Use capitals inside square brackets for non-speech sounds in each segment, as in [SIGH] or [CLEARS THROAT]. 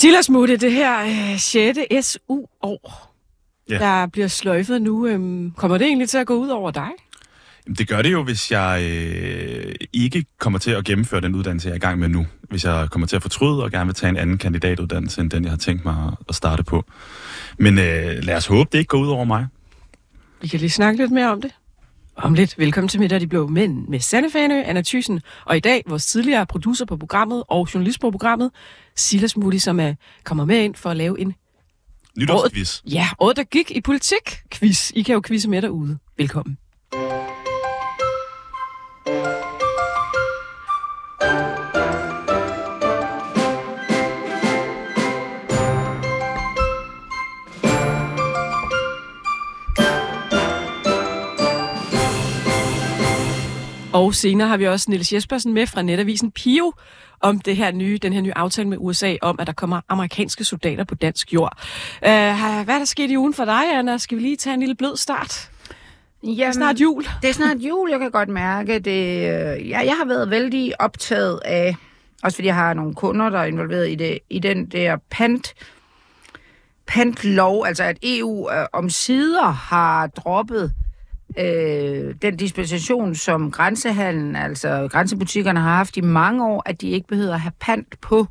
Silas Mutte, det her øh, 6. SU-år, ja. der bliver sløjfet nu, øh, kommer det egentlig til at gå ud over dig? Det gør det jo, hvis jeg øh, ikke kommer til at gennemføre den uddannelse, jeg er i gang med nu. Hvis jeg kommer til at fortryde og gerne vil tage en anden kandidatuddannelse, end den, jeg har tænkt mig at starte på. Men øh, lad os håbe, det ikke går ud over mig. Vi kan lige snakke lidt mere om det. Om lidt. Velkommen til Middag de Blå Mænd med Sanne Fanø, Anna Thyssen, og i dag vores tidligere producer på programmet og journalist på programmet, Silas Moody, som er, kommer med ind for at lave en Nytårsquiz. Ja, året der gik i politik quiz. I kan jo quizze med derude. Velkommen. Og senere har vi også Niels Jespersen med fra netavisen Pio om det her nye, den her nye aftale med USA om, at der kommer amerikanske soldater på dansk jord. Uh, hvad er der sket i ugen for dig, Anna? Skal vi lige tage en lille blød start? Jamen, det er snart jul. Det er snart jul, jeg kan godt mærke det. Øh, ja, jeg har været vældig optaget af, også fordi jeg har nogle kunder, der er involveret i, det, i den der pant, pantlov, altså at EU øh, om sider har droppet øh, den dispensation, som grænsehandlen, altså grænsebutikkerne har haft i mange år, at de ikke behøver at have pant på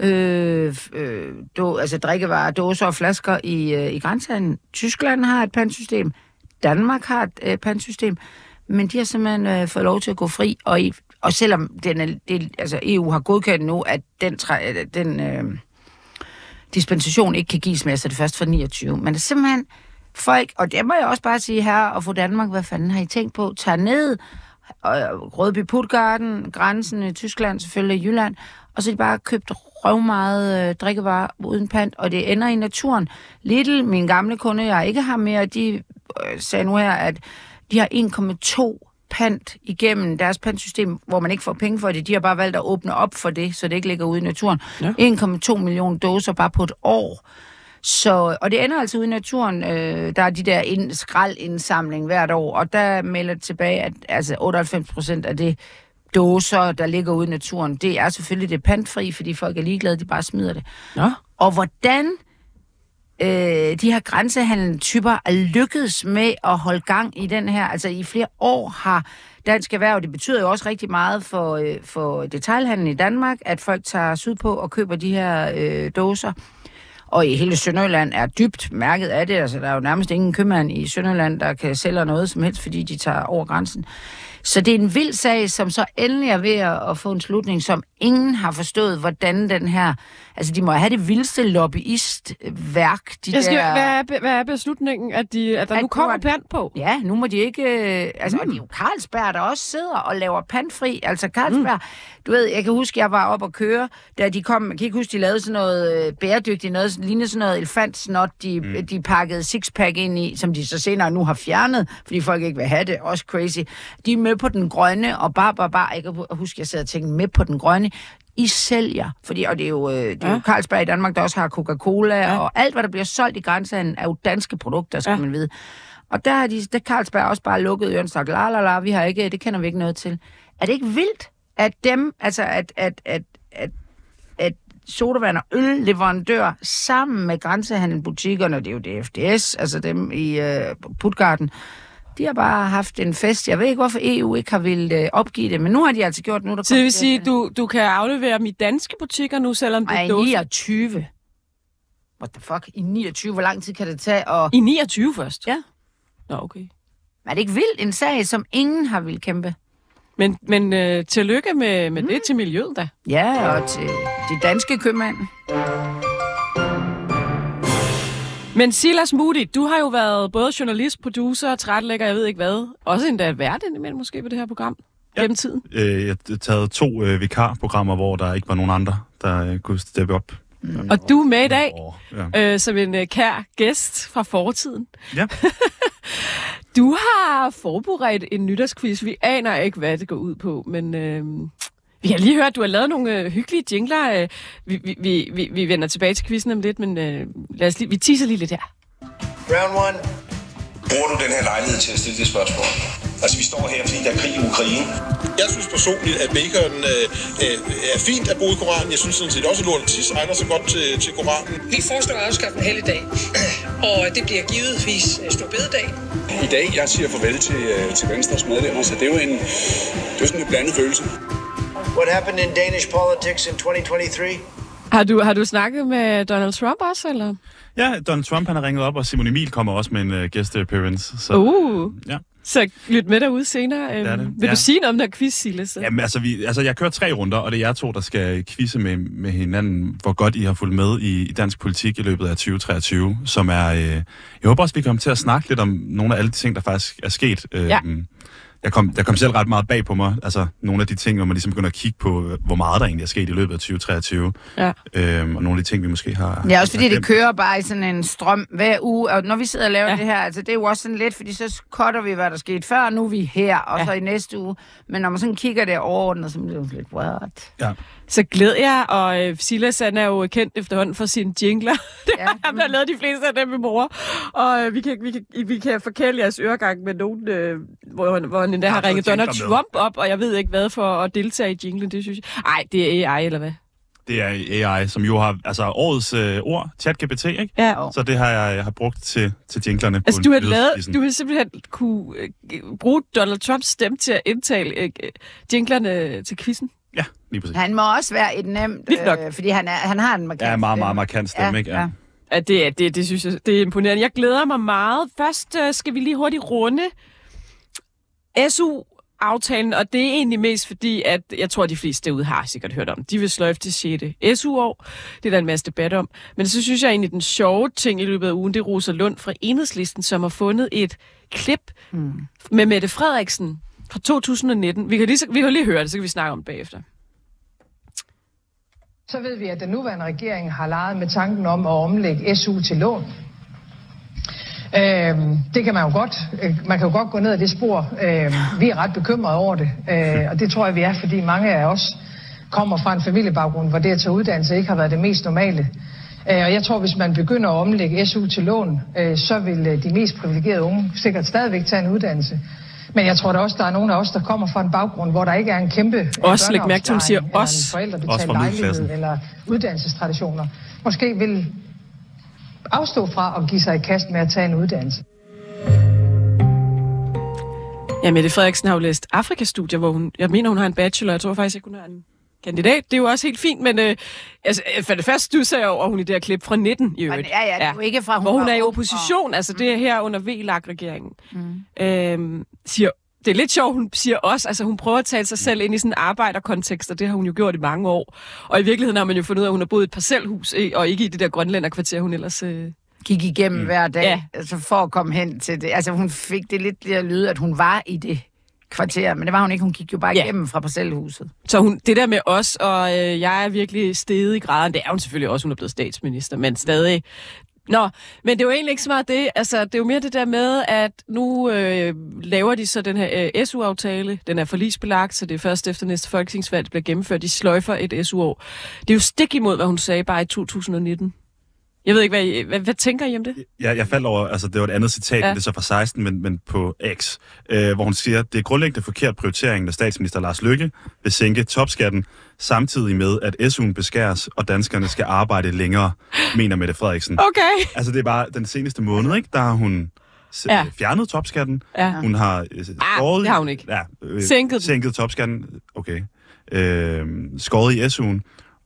øh, øh, do, altså drikkevarer, dåser og flasker i, øh, i grænsehandlen. Tyskland har et pantsystem, Danmark har et øh, pantsystem, men de har simpelthen øh, fået lov til at gå fri, og, i, og selvom den er, det, altså EU har godkendt nu, at den, den øh, dispensation ikke kan gives mere, så det først for 29, men det er simpelthen folk, og det må jeg også bare sige her, og få Danmark, hvad fanden har I tænkt på? Tag ned, og Rødby Putgarden, grænsen i Tyskland, selvfølgelig Jylland, og så de bare købt røv meget øh, drikkevarer uden pant, og det ender i naturen. Little, min gamle kunde, jeg ikke har mere, de øh, sagde nu her, at de har 1,2 pant igennem deres pantsystem, hvor man ikke får penge for det. De har bare valgt at åbne op for det, så det ikke ligger ude i naturen. Ja. 1,2 millioner doser bare på et år. Så, og det ender altså ude i naturen. Øh, der er de der ind, skraldindsamling hvert år, og der melder tilbage, at altså 98 procent af det dåser, der ligger ude i naturen, det er selvfølgelig det pantfri, fordi folk er ligeglade, de bare smider det. Ja. Og hvordan øh, de her grænsehandeltyper er lykkedes med at holde gang i den her, altså i flere år har dansk erhverv, det betyder jo også rigtig meget for, øh, for detailhandlen i Danmark, at folk tager sydpå og køber de her øh, dåser og i hele Sønderjylland er dybt mærket af det. Altså, der er jo nærmest ingen købmand i Sønderjylland, der kan sælge noget som helst, fordi de tager over grænsen. Så det er en vild sag, som så endelig er ved at få en slutning, som ingen har forstået, hvordan den her... Altså, de må have det vildste lobbyistværk. De Jeg skal, der, hvad, er, hvad er beslutningen, at, de, at der at nu kommer pant på? Ja, nu må de ikke... Øh, altså, mm. og det er jo Carlsberg, der også sidder og laver pantfri. Altså, Carlsberg... Mm. Du ved, jeg kan huske, jeg var op og køre, da de kom... Jeg kan ikke huske, de lavede sådan noget øh, bæredygtigt, noget, lignede sådan noget elefantsnot, de, mm. de pakkede sixpack ind i, som de så senere nu har fjernet, fordi folk ikke vil have det. Også crazy. De er med på den grønne, og bare, bare, bare... Jeg kan huske, jeg sad og tænkte, med på den grønne i sælger. Fordi, og det er jo, øh, det er ja. jo Carlsberg i Danmark, der også har Coca-Cola, ja. og alt, hvad der bliver solgt i grænsen, er jo danske produkter, skal ja. man vide. Og der har de, der Carlsberg også bare lukket ørerne og sagt, la, la, la, vi har ikke, det kender vi ikke noget til. Er det ikke vildt, at dem, altså at, at, at, at, at sodavand og ølleverandør sammen med grænsehandelbutikkerne, det er jo DFDS, altså dem i uh, Putgarden, de har bare haft en fest. Jeg ved ikke, hvorfor EU ikke har ville øh, opgive det, men nu har de altså gjort nu. Der så det vil sige, du, du kan aflevere dem i danske butikker nu, selvom det er dåse? 29. What the fuck? I 29? Hvor lang tid kan det tage? Og... I 29 først? Ja. Nå, okay. Men er det ikke vildt? En sag, som ingen har vil kæmpe. Men, men øh, tillykke med, med mm. det til miljøet da. Ja, og til de danske købmænd. Men Silas Moody, du har jo været både journalist, producer, trætlægger, jeg ved ikke hvad. Også endda vært indimellem måske på det her program ja. gennem tiden. Øh, jeg har taget to øh, vikarprogrammer, hvor der ikke var nogen andre, der øh, kunne steppe op. Mm. Og du er med i dag ja. øh, som en øh, kær gæst fra fortiden. Ja. [LAUGHS] du har forberedt en nytårsquiz. Vi aner ikke, hvad det går ud på, men... Øh, vi har lige hørt, at du har lavet nogle øh, hyggelige jingler. Øh, vi, vi, vi, vi vender tilbage til quizzen om lidt, men øh, lad os lige, vi teaser lige lidt her. Round one. Bruger du den her lejlighed til at stille det spørgsmål? Altså, vi står her, fordi der er krig i Ukraine. Jeg synes personligt, at bacon øh, er fint at bruge i Koranen. Jeg synes sådan set også, at lort tis egner sig godt til, til Koranen. Vi foreslår at afskaffe en helligdag, [CLEARS THROAT] og det bliver givetvis stor bededag. I dag, jeg siger farvel til, øh, til Venstres medlemmer, så det er jo en, det er sådan en blandet følelse. What happened in Danish politics in 2023? Har du, har du snakket med Donald Trump også, eller? Ja, Donald Trump han har ringet op, og Simon Emil kommer også med en uh, guest appearance. Så, Uh, ja. så lyt med derude senere. Øhm, er det. Vil Ja. du sige noget om den her quiz, Silas? Jamen, altså, vi, altså, jeg kører tre runder, og det er jer to, der skal quizze med, med hinanden, hvor godt I har fulgt med i, i dansk politik i løbet af 2023, som er... Øh, jeg håber også, vi kommer til at snakke lidt om nogle af alle de ting, der faktisk er sket. Øh, Ja. Jeg kom, jeg kom selv ret meget bag på mig, altså nogle af de ting, hvor man ligesom begynder at kigge på, hvor meget der egentlig er sket i løbet af 2023, Ja. øhm, og nogle af de ting, vi måske har... Ja, også fordi det kører bare i sådan en strøm hver uge. Og når vi sidder og laver Ja. det her, altså det er jo også sådan lidt, fordi så cutter vi, hvad der skete før, og nu er vi her, og Ja. ja. så i næste uge. Men når man sådan kigger det overordnet, så bliver det lidt, what? Ja. Så glæd jer, og øh, Silas han er jo kendt efterhånden for sine jingler. [LAUGHS] det er Ja. ham, der har lavet de fleste af dem i mor. Og øh, vi, kan, vi, kan, vi kan forkæle jeres øregang med nogen, øh, hvor, han- hvor han endda har der ringet Donald med. Trump op, og jeg ved ikke hvad for at deltage i jinglen, det synes jeg. Ej, det er AI, eller hvad? Det er AI, som jo har altså årets øh, ord, ChatGPT, ikke? Ja. Så det har jeg, jeg har brugt til, til jinglerne Altså, på du har, lavet, du har simpelthen kunne øh, bruge Donald Trumps stemme til at indtale øh, jinglerne til quizzen. Lige præcis. Han må også være et nemt, øh, fordi han, er, han har en markant Ja, meget, meget stemme. markant stemme, Ja, ikke? ja. Ja, det, er, det, det synes jeg, det er imponerende. Jeg glæder mig meget. Først øh, skal vi lige hurtigt runde SU-aftalen, og det er egentlig mest fordi, at jeg tror, at de fleste derude har sikkert hørt om. De vil sløjfe til 6. SU-år. Det er der en masse debat om. Men så synes jeg egentlig, den sjove ting i løbet af ugen, det er Rosa Lund fra Enhedslisten, som har fundet et klip hmm. med Mette Frederiksen fra 2019. Vi kan, lige, vi kan lige høre det, så kan vi snakke om det bagefter. Så ved vi, at den nuværende regering har leget med tanken om at omlægge SU til lån. Øhm, det kan man jo godt. Øh, man kan jo godt gå ned ad det spor. Øhm, vi er ret bekymrede over det, øh, og det tror jeg, vi er, fordi mange af os kommer fra en familiebaggrund, hvor det at tage uddannelse ikke har været det mest normale. Øh, og jeg tror, hvis man begynder at omlægge SU til lån, øh, så vil øh, de mest privilegerede unge sikkert stadigvæk tage en uddannelse. Men jeg tror da også, der er nogle af os, der kommer fra en baggrund, hvor der ikke er en kæmpe Også læg mærke til, hun siger os. Også forældrebetalt lejlighed eller uddannelsestraditioner. Måske vil afstå fra at give sig i kast med at tage en uddannelse. Ja, Mette Frederiksen har jo læst Afrikastudier, hvor hun, jeg mener, hun har en bachelor. Jeg tror faktisk ikke, hun har en kandidat. Det er jo også helt fint, men øh, altså, for det første, du sagde over, hun i det her klip fra 19 i øvrigt. Ja, ja, det er jo ikke fra, hun Hvor hun er i opposition, altså det er her under VLAG-regeringen. Mm. Øhm, siger, det er lidt sjovt, hun siger også, altså hun prøver at tale sig selv ind i sådan en arbejderkontekst, og det har hun jo gjort i mange år. Og i virkeligheden har man jo fundet ud af, at hun har boet i et parcelhus, og ikke i det der grønlænderkvarter, hun ellers... Øh... gik igennem mm. hver dag, Ja. ja. altså for at komme hen til det. Altså hun fik det lidt til at lyde, at hun var i det kvarter, men det var hun ikke. Hun gik jo bare Ja. igennem fra parcelhuset. Så hun, det der med os, og øh, jeg er virkelig steget i graden, det er hun selvfølgelig også, hun er blevet statsminister, men stadig. Nå, men det er jo egentlig ikke så meget det. Altså, det er jo mere det der med, at nu øh, laver de så den her øh, SU-aftale. Den er forlisbelagt, så det er først efter næste folketingsvalg, bliver gennemført. De sløjfer et SU-år. Det er jo stik imod, hvad hun sagde bare i 2019. Jeg ved ikke, hvad, hvad, hvad tænker I om det? Jeg, jeg faldt over, altså det var et andet citat, Ja. det er så fra 16, men, men på X, øh, hvor hun siger, det er grundlæggende forkert prioritering, når statsminister Lars Løkke vil sænke topskatten, samtidig med, at SU'en beskæres, og danskerne skal arbejde længere, mener Mette Frederiksen. Okay. Altså det er bare den seneste måned, ikke? Der har hun Ja. fjernet topskatten. Ja. Hun har øh, skåret, det har hun ikke. Ja, øh, Sænket sænket topskatten. Okay. Øh, skåret i SU'en.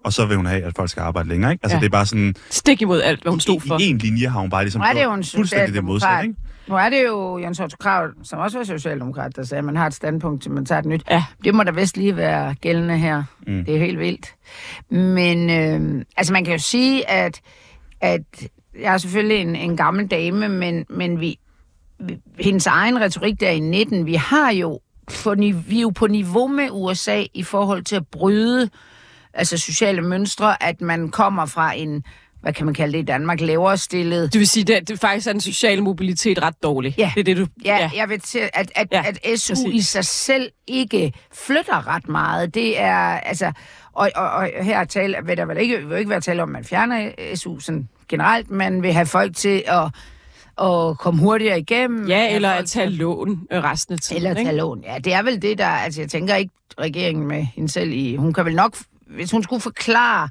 Og så vil hun have, at folk skal arbejde længere, ikke? Altså Ja. det er bare sådan... Stik imod alt, hvad hun stod for. I, en linje har hun bare ligesom Nu er det jo en fuldstændig det modsatte, ikke? Nu er det jo Jens Otto Krav, som også var socialdemokrat, der sagde, at man har et standpunkt, til man tager et nyt. Ja. Det må da vist lige være gældende her. Mm. Det er helt vildt. Men øh, altså man kan jo sige, at, at jeg er selvfølgelig en, en gammel dame, men, men vi, vi, hendes egen retorik der i 19, vi har jo på, vi er jo på niveau med USA i forhold til at bryde altså sociale mønstre, at man kommer fra en, hvad kan man kalde det i Danmark, lavere stillet Det vil sige, det, det faktisk er den sociale mobilitet ret dårlig. Ja. Det er det, du... Ja, ja. jeg vil til, at, at, Ja, at SU præcis. i sig selv ikke flytter ret meget. Det er, altså, og, og, og her tale, vil der vel ikke, vil ikke være tale om, at man fjerner SU sådan generelt, man vil have folk til at, at komme hurtigere igennem. Ja, At eller at tage lån resten af tiden. Eller ikke? tage lån. Ja, det er vel det, der... Altså, jeg tænker ikke regeringen med hende selv i... Hun kan vel nok... Hvis hun skulle forklare,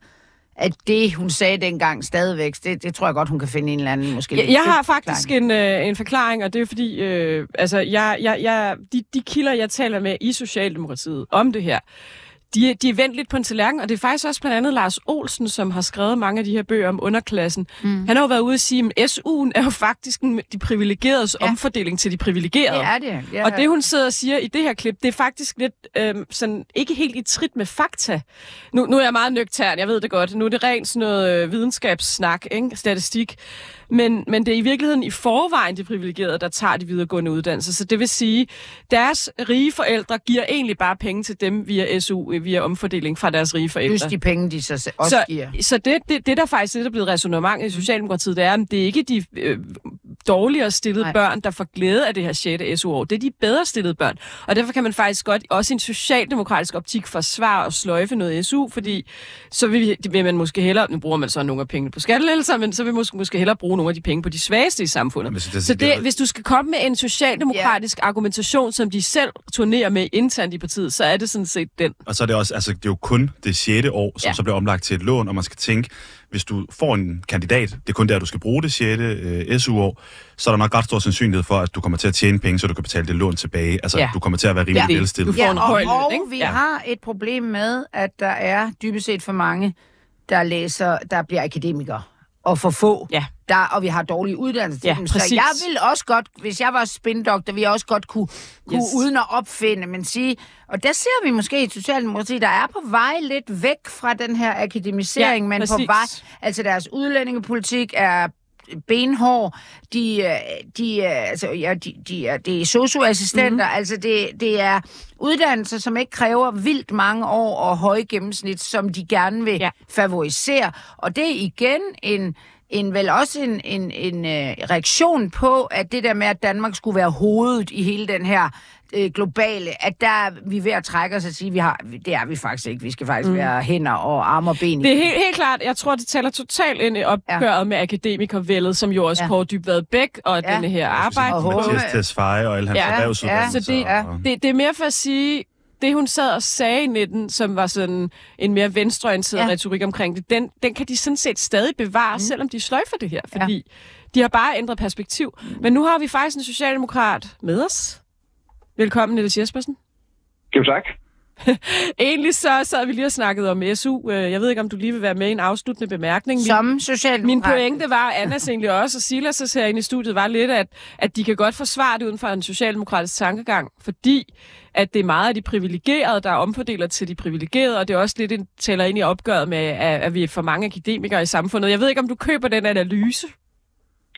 at det, hun sagde dengang stadigvæk, det, det tror jeg godt, hun kan finde en eller anden måske Jeg, jeg har faktisk forklaring. en, øh, en forklaring, og det er fordi, øh, altså, jeg, jeg, jeg, de, de kilder, jeg taler med i Socialdemokratiet om det her, de, de er vendt lidt på en tallerken, og det er faktisk også blandt andet Lars Olsen, som har skrevet mange af de her bøger om underklassen. Mm. Han har jo været ude at sige, at SU'en er jo faktisk de privilegeredes ja. Omfordeling til de privilegerede. Det er det. Ja. Og det, hun sidder og siger i det her klip, det er faktisk lidt øhm, sådan, ikke helt i trit med fakta. Nu, nu er jeg meget nøgtern, jeg ved det godt. Nu er det rent sådan noget øh, videnskabssnak, ikke? statistik. Men, men det er i virkeligheden i forvejen de privilegerede, der tager de videregående uddannelser. Så det vil sige, deres rige forældre giver egentlig bare penge til dem via SU, øh, via omfordeling fra deres rige forældre. Plus de penge, de så også så, giver. så det, det, det, der faktisk er, er blevet resonemang i Socialdemokratiet, det er, at det er ikke de øh, dårligere stillede Nej. Børn, der får glæde af det her 6. SU-år. Det er de bedre stillede børn. Og derfor kan man faktisk godt, også i en socialdemokratisk optik, forsvare og sløjfe noget SU, fordi så vil, vil man måske hellere, nu bruger man så nogle af pengene på skattelettelser, men så vil man måske, måske hellere bruge nogle af de penge på de svageste i samfundet. Men så det- så det det, er- hvis du skal komme med en socialdemokratisk argumentation, som de selv turnerer med internt i partiet, så er det sådan set den. Og så er det også, altså det er jo kun det 6. år, som ja. så bliver omlagt til et lån, og man skal tænke, hvis du får en kandidat, det er kun der, du skal bruge det 6. Øh, SU-år, så er der nok ret stor sandsynlighed for, at du kommer til at tjene penge, så du kan betale det lån tilbage. Altså, Ja. ja. du kommer til at være rimelig Ja. ja. velstillet. En og, og vi Ja. har et problem med, at der er dybest set for mange, der læser, der bliver akademikere. Og for få. Ja. Der, og vi har dårlige uddannelser til Ja, dem. Så præcis. jeg vil også godt, hvis jeg var spindoktor, ville jeg også godt kunne, kunne Yes. uden at opfinde, men sige, og der ser vi måske i Socialdemokratiet, der er på vej lidt væk fra den her akademisering, Ja, men på præcis. vej, altså deres udlændingepolitik er benhård. De, øh, de, øh, altså, ja, de, de er, det er socioassistenter. Mm-hmm. Altså, det, det er uddannelser, som ikke kræver vildt mange år og høje gennemsnit, som de gerne vil ja. favorisere. Og det er igen en en vel også en, en, en øh, reaktion på, at det der med, at Danmark skulle være hovedet i hele den her øh, globale, at der er vi ved at trække os og sige, vi har, det er vi faktisk ikke. Vi skal faktisk mm. være hænder og arme og ben. i Det er helt, helt klart, jeg tror, det tæller totalt ind i opgøret ja. med akademikervældet, som jo også ja. Ja. Kåre Dybvad Bæk og ja. Ja. denne her arbejde. Og. Mathias Tesfaye og alle hans Ja, ja, erhvervsuddannelser. Så det, og- det, det er mere for at sige, det hun sad og sagde i 19, som var sådan en mere venstreorienteret ja. Ja. retorik omkring det, den, den kan de sådan set stadig bevare, mm. selvom de sløjfer det her, fordi ja. de har bare ændret perspektiv. Men nu har vi faktisk en socialdemokrat med os. Velkommen, Niels Jespersen. Jo, tak. [LAUGHS] Egentlig så sad vi lige og snakket om SU. Øh, Jeg ved ikke, om du lige vil være med i en afsluttende bemærkning. Min- Som socialdemokrat. Min pointe var, Annas egentlig også, og Silas herinde i studiet, var lidt, at, at de kan godt forsvare det uden for en socialdemokratisk tankegang, fordi at det er meget af de privilegerede, der omfordeler til de privilegerede, og det er også lidt en tæller ind i opgøret med, at, at vi er for mange akademikere i samfundet. Jeg ved ikke, om du køber den analyse?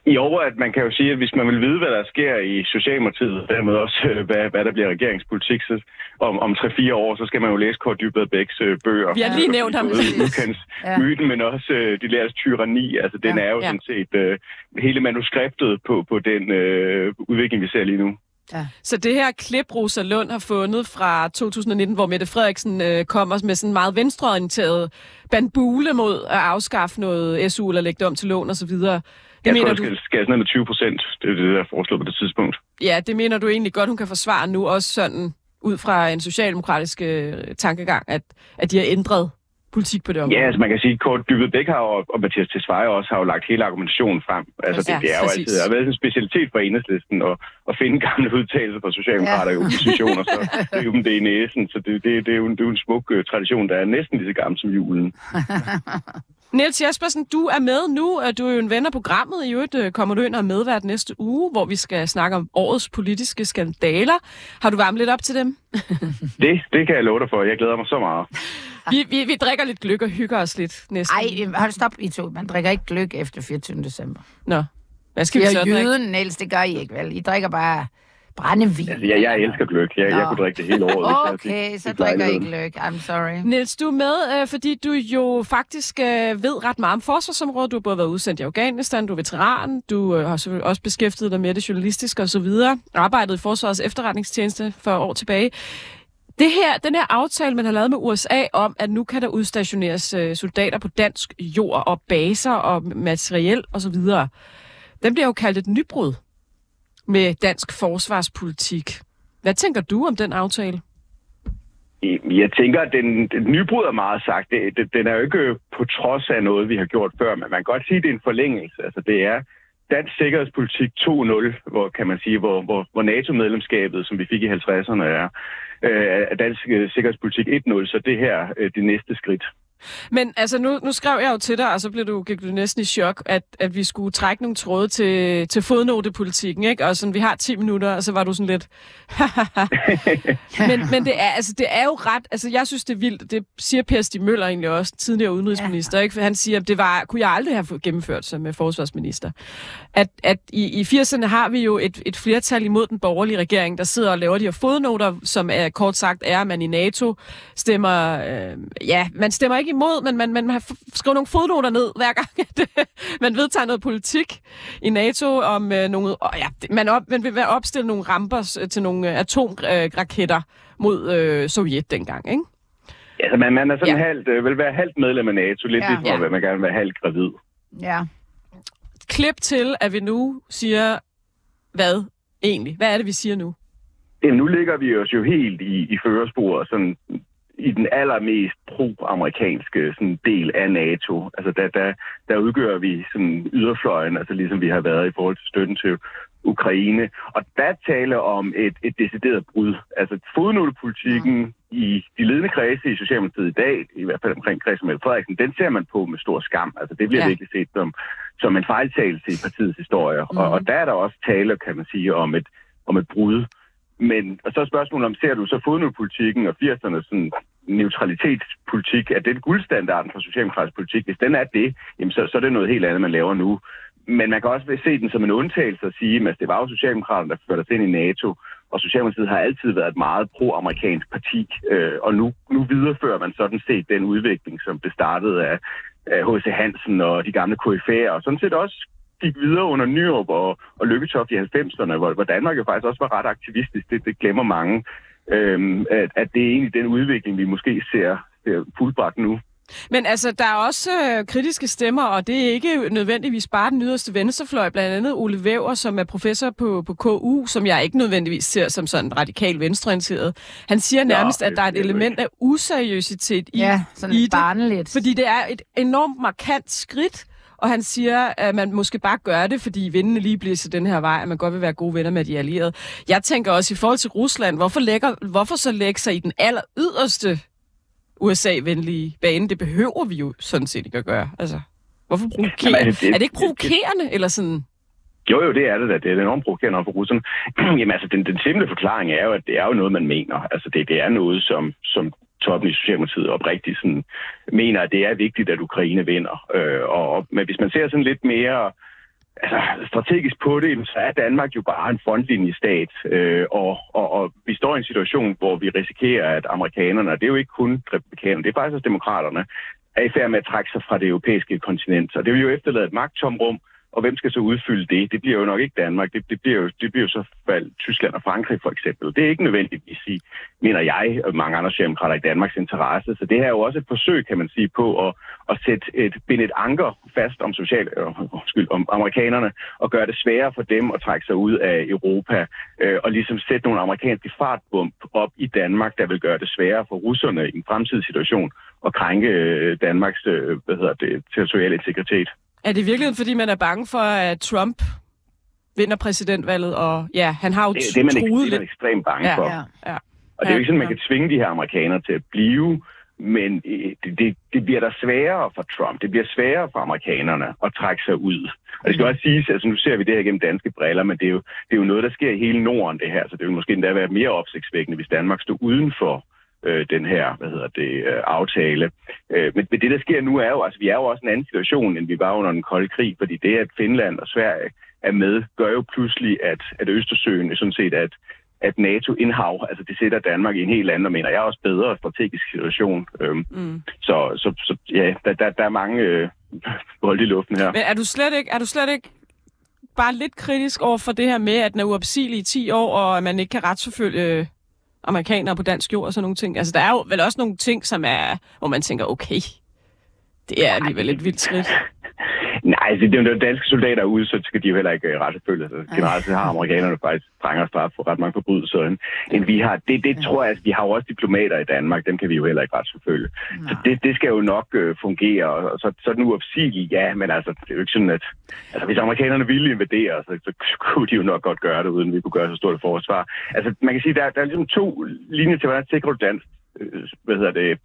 Jo, at man kan jo sige, at hvis man vil vide, hvad der sker i Socialdemokratiet, og dermed også, øh, hvad, hvad der bliver regeringspolitik så om, om 3-4 år, så skal man jo læse Kåre Dybvad Bæks øh, bøger. Vi har lige nævnt ham. Udkants [LAUGHS] Ja. myten, men også øh, de læres tyranni. Altså, den Ja. er jo Ja. sådan set øh, hele manuskriptet på, på den øh, udvikling, vi ser lige nu. Så det her klip, Rosa Lund har fundet fra 2019, hvor Mette Frederiksen øh, kommer med sådan en meget venstreorienteret bandbule mod at afskaffe noget SU eller lægge det om til lån og så videre. Det Jeg mener tror, du, det skal skæres ned med 20 procent. Det er det, der er foreslået på det tidspunkt. ja, det mener du egentlig godt, hun kan forsvare nu, også sådan ud fra en socialdemokratisk øh, tankegang, at, at de har ændret politik på det område. Ja, altså man kan sige, at Kort Dybved Bæk har og, og Mathias Tesfaye også har jo lagt hele argumentationen frem. Altså Ja, det, det er jo præcis. altid, har været en specialitet for enhedslisten at, at finde gamle udtalelser fra socialdemokrater ja. i opposition, og så [LAUGHS] rive dem det i næsen. Så det, det, det, er jo en, det er jo en smuk uh, tradition, der er næsten lige så gammel som julen. [LAUGHS] Niels Jespersen, du er med nu. Øh, Du er jo en ven af programmet. I øvrigt øh, kommer du ind og er medvært næste uge, hvor vi skal snakke om årets politiske skandaler. Har du varmet lidt op til dem? [LAUGHS] Det, det kan jeg love dig for. Jeg glæder mig så meget. Vi, vi, vi drikker lidt gløk og hygger os lidt næste Ej, øh, hold stop, I to. Man drikker ikke gløk efter 24. december. Nå, hvad skal Det vi så er drikke? jøden, Niels, det gør I ikke, vel? I drikker bare brændevin. Altså, jeg, jeg elsker gløk. Jeg, jeg kunne drikke det hele året. Okay, så drikker I gløk. I'm sorry. Niels, du er med, øh, fordi du jo faktisk øh, ved ret meget om forsvarsområdet. Du har både været udsendt i Afghanistan, du er veteran, du øh, har selvfølgelig også beskæftiget dig med det journalistiske osv., arbejdet i Forsvarets efterretningstjeneste for år tilbage. Det her, den her aftale, man har lavet med USA om, at nu kan der udstationeres øh, soldater på dansk jord og baser og materiel osv., Den bliver jo kaldt et nybrud med dansk forsvarspolitik. Hvad tænker du om den aftale? Jeg tænker, at den, den nybrud er meget sagt. Det, det, den er jo ikke på trods af noget, vi har gjort før, men man kan godt sige, at det er en forlængelse. Altså, det er dansk sikkerhedspolitik 2.0, hvor kan man sige, hvor, hvor, hvor NATO-medlemskabet, som vi fik i 50'erne, er, øh, er dansk øh, sikkerhedspolitik 1.0, så det her øh, det næste skridt. Men altså, nu, nu skrev jeg jo til dig, og så blev du, gik du næsten i chok, at, at vi skulle trække nogle tråde til, til fodnotepolitikken, ikke? Og sådan, vi har 10 minutter, og så var du sådan lidt... [LAUGHS] men men det, er, altså, det er jo ret... Altså, jeg synes, det er vildt. Det siger Per Stig Møller egentlig også, tidligere udenrigsminister, ja. ikke? For han siger, at det var, kunne jeg aldrig have gennemført som med forsvarsminister. At, at i, i 80'erne har vi jo et, et flertal imod den borgerlige regering, der sidder og laver de her fodnoter, som er kort sagt er, at man i NATO stemmer... Øh, ja, man stemmer ikke imod, men man, man har skrevet nogle fodnoter ned, hver gang at, man vedtager noget politik i NATO om øh, nogle... Og ja, man, op, man vil opstille nogle ramper til nogle øh, atomraketter mod øh, Sovjet dengang, ikke? Ja, altså man, man er sådan ja. halvt, øh, vil være halvt medlem af NATO, lidt ja. ligesom ja. at man gerne vil være halvt gravid. Ja. Klip til, at vi nu siger, hvad egentlig? Hvad er det, vi siger nu? Jamen, nu ligger vi os jo helt i, i førersporet, sådan i den allermest pro-amerikanske sådan, del af NATO. Altså der, der, der udgør vi sådan yderfløjen, altså ligesom vi har været i forhold til støtten til Ukraine. Og der taler om et, et decideret brud. Altså fodnotepolitikken mm. i de ledende kredse i Socialdemokratiet i dag, i hvert fald omkring Christian Mette Frederiksen, den ser man på med stor skam. Altså det bliver ja. virkelig set som, som en fejltagelse i partiets historie. Mm. Og, og der er der også tale, kan man sige, om et, om et brud. Men og så er spørgsmålet om, ser du så fodnotepolitikken og 80'erne sådan neutralitetspolitik, er den guldstandarden for socialdemokratisk politik? Hvis den er det, jamen så, så er det noget helt andet, man laver nu. Men man kan også se den som en undtagelse og sige, at det var jo Socialdemokraterne, der førte os ind i NATO, og Socialdemokratiet har altid været et meget pro-amerikansk parti, øh, og nu, nu viderefører man sådan set den udvikling, som blev startet af H.C. Hansen og de gamle KFA'er, og sådan set også gik videre under Nyrup og, og Lykketoft i 90'erne, hvor, hvor Danmark jo faktisk også var ret aktivistisk. Det, det glemmer mange øhm, at, at det er egentlig den udvikling, vi måske ser, ser fuldbragt nu. Men altså, der er også øh, kritiske stemmer, og det er ikke nødvendigvis bare den yderste venstrefløj. Blandt andet Ole Væver, som er professor på, på KU, som jeg ikke nødvendigvis ser som sådan radikal venstreorienteret. Han siger nærmest, ja, at der er et element af useriøsitet i, ja, sådan i det. Barnligt. Fordi det er et enormt markant skridt og han siger, at man måske bare gør det, fordi vindene lige bliver til den her vej, at man godt vil være gode venner med de allierede. Jeg tænker også i forhold til Rusland, hvorfor, lægger, hvorfor så lægge sig i den aller yderste USA-venlige bane? Det behøver vi jo sådan set ikke at gøre. Altså, hvorfor provokere? Jamen, det, er det ikke provokerende, det, eller sådan? Jo, jo, det er det da. Det er enormt provokerende for russerne. [CLEARS THROAT] Jamen altså, den, den simple forklaring er jo, at det er jo noget, man mener. Altså, det, det er noget, som, som toppen i Socialdemokratiet oprigtigt sådan, mener, at det er vigtigt, at Ukraine vinder. Øh, og, men hvis man ser sådan lidt mere altså, strategisk på det, så er Danmark jo bare en frontlinjestat. Øh, og, og, og vi står i en situation, hvor vi risikerer, at amerikanerne, og det er jo ikke kun republikanerne, det er faktisk også demokraterne, er i færd med at trække sig fra det europæiske kontinent. Og det vil jo efterlade et magttomrum, og hvem skal så udfylde det? Det bliver jo nok ikke Danmark. Det, det, bliver, jo, det bliver jo så fald Tyskland og Frankrig for eksempel. Det er ikke nødvendigvis, i, mener jeg, og mange andre socialdemokrater i Danmarks interesse. Så det her er jo også et forsøg, kan man sige, på at, at sætte et, binde et anker fast om, social, øh, skyld, om amerikanerne og gøre det sværere for dem at trække sig ud af Europa øh, og ligesom sætte nogle amerikanske fartbump op i Danmark, der vil gøre det sværere for russerne i en fremtidig situation at krænke øh, Danmarks øh, hvad hedder det, territoriale integritet. Er det virkelig, fordi man er bange for, at Trump vinder præsidentvalget, og ja, han har jo det, det er man, truet det er man ekstremt bange ja, for. Ja, ja. Og det er jo ikke sådan, at man kan tvinge de her amerikanere til at blive, men øh, det, det, det bliver der sværere for Trump. Det bliver sværere for amerikanerne at trække sig ud. Og det skal også siges, altså nu ser vi det her gennem danske briller, men det er jo, det er jo noget, der sker i hele Norden, det her. Så det vil måske endda være mere opsigtsvækkende, hvis Danmark stod uden for øh, den her hvad hedder det, øh, aftale. Øh, men, men det, der sker nu, er jo, altså vi er jo også en anden situation, end vi var under den kolde krig, fordi det, at Finland og Sverige er med, gør jo pludselig, at, at Østersøen er sådan set, at at NATO-indhav, altså det sætter Danmark i en helt anden, og mener jeg også bedre strategisk situation. Øhm, mm. Så, så, så ja, der, der, der er mange øh, [LAUGHS] bold i luften her. Men er du slet ikke, er du slet ikke bare lidt kritisk over for det her med, at den er uopsigelig i 10 år, og at man ikke kan retsforfølge amerikanere på dansk jord og sådan nogle ting. Altså, der er jo vel også nogle ting, som er, hvor man tænker, okay, det er alligevel et vildt skridt. Nej, sige, det er jo danske soldater ude, så skal de jo heller ikke uh, retsforfølge. Altså, generelt har amerikanerne faktisk strengere straf for ret mange forbrydelser, end, end vi har. Det, det tror jeg, altså, vi har jo også diplomater i Danmark, dem kan vi jo heller ikke retsforfølge. Så det, det skal jo nok uh, fungere, og så, så den uopsigelige, ja, men altså, det er jo ikke sådan, at altså, hvis amerikanerne ville invadere, så, så kunne de jo nok godt gøre det, uden vi kunne gøre så stort et forsvar. Altså, man kan sige, der, der er ligesom to linjer til, hvordan sikrer du dansk, øh, hvad hedder det,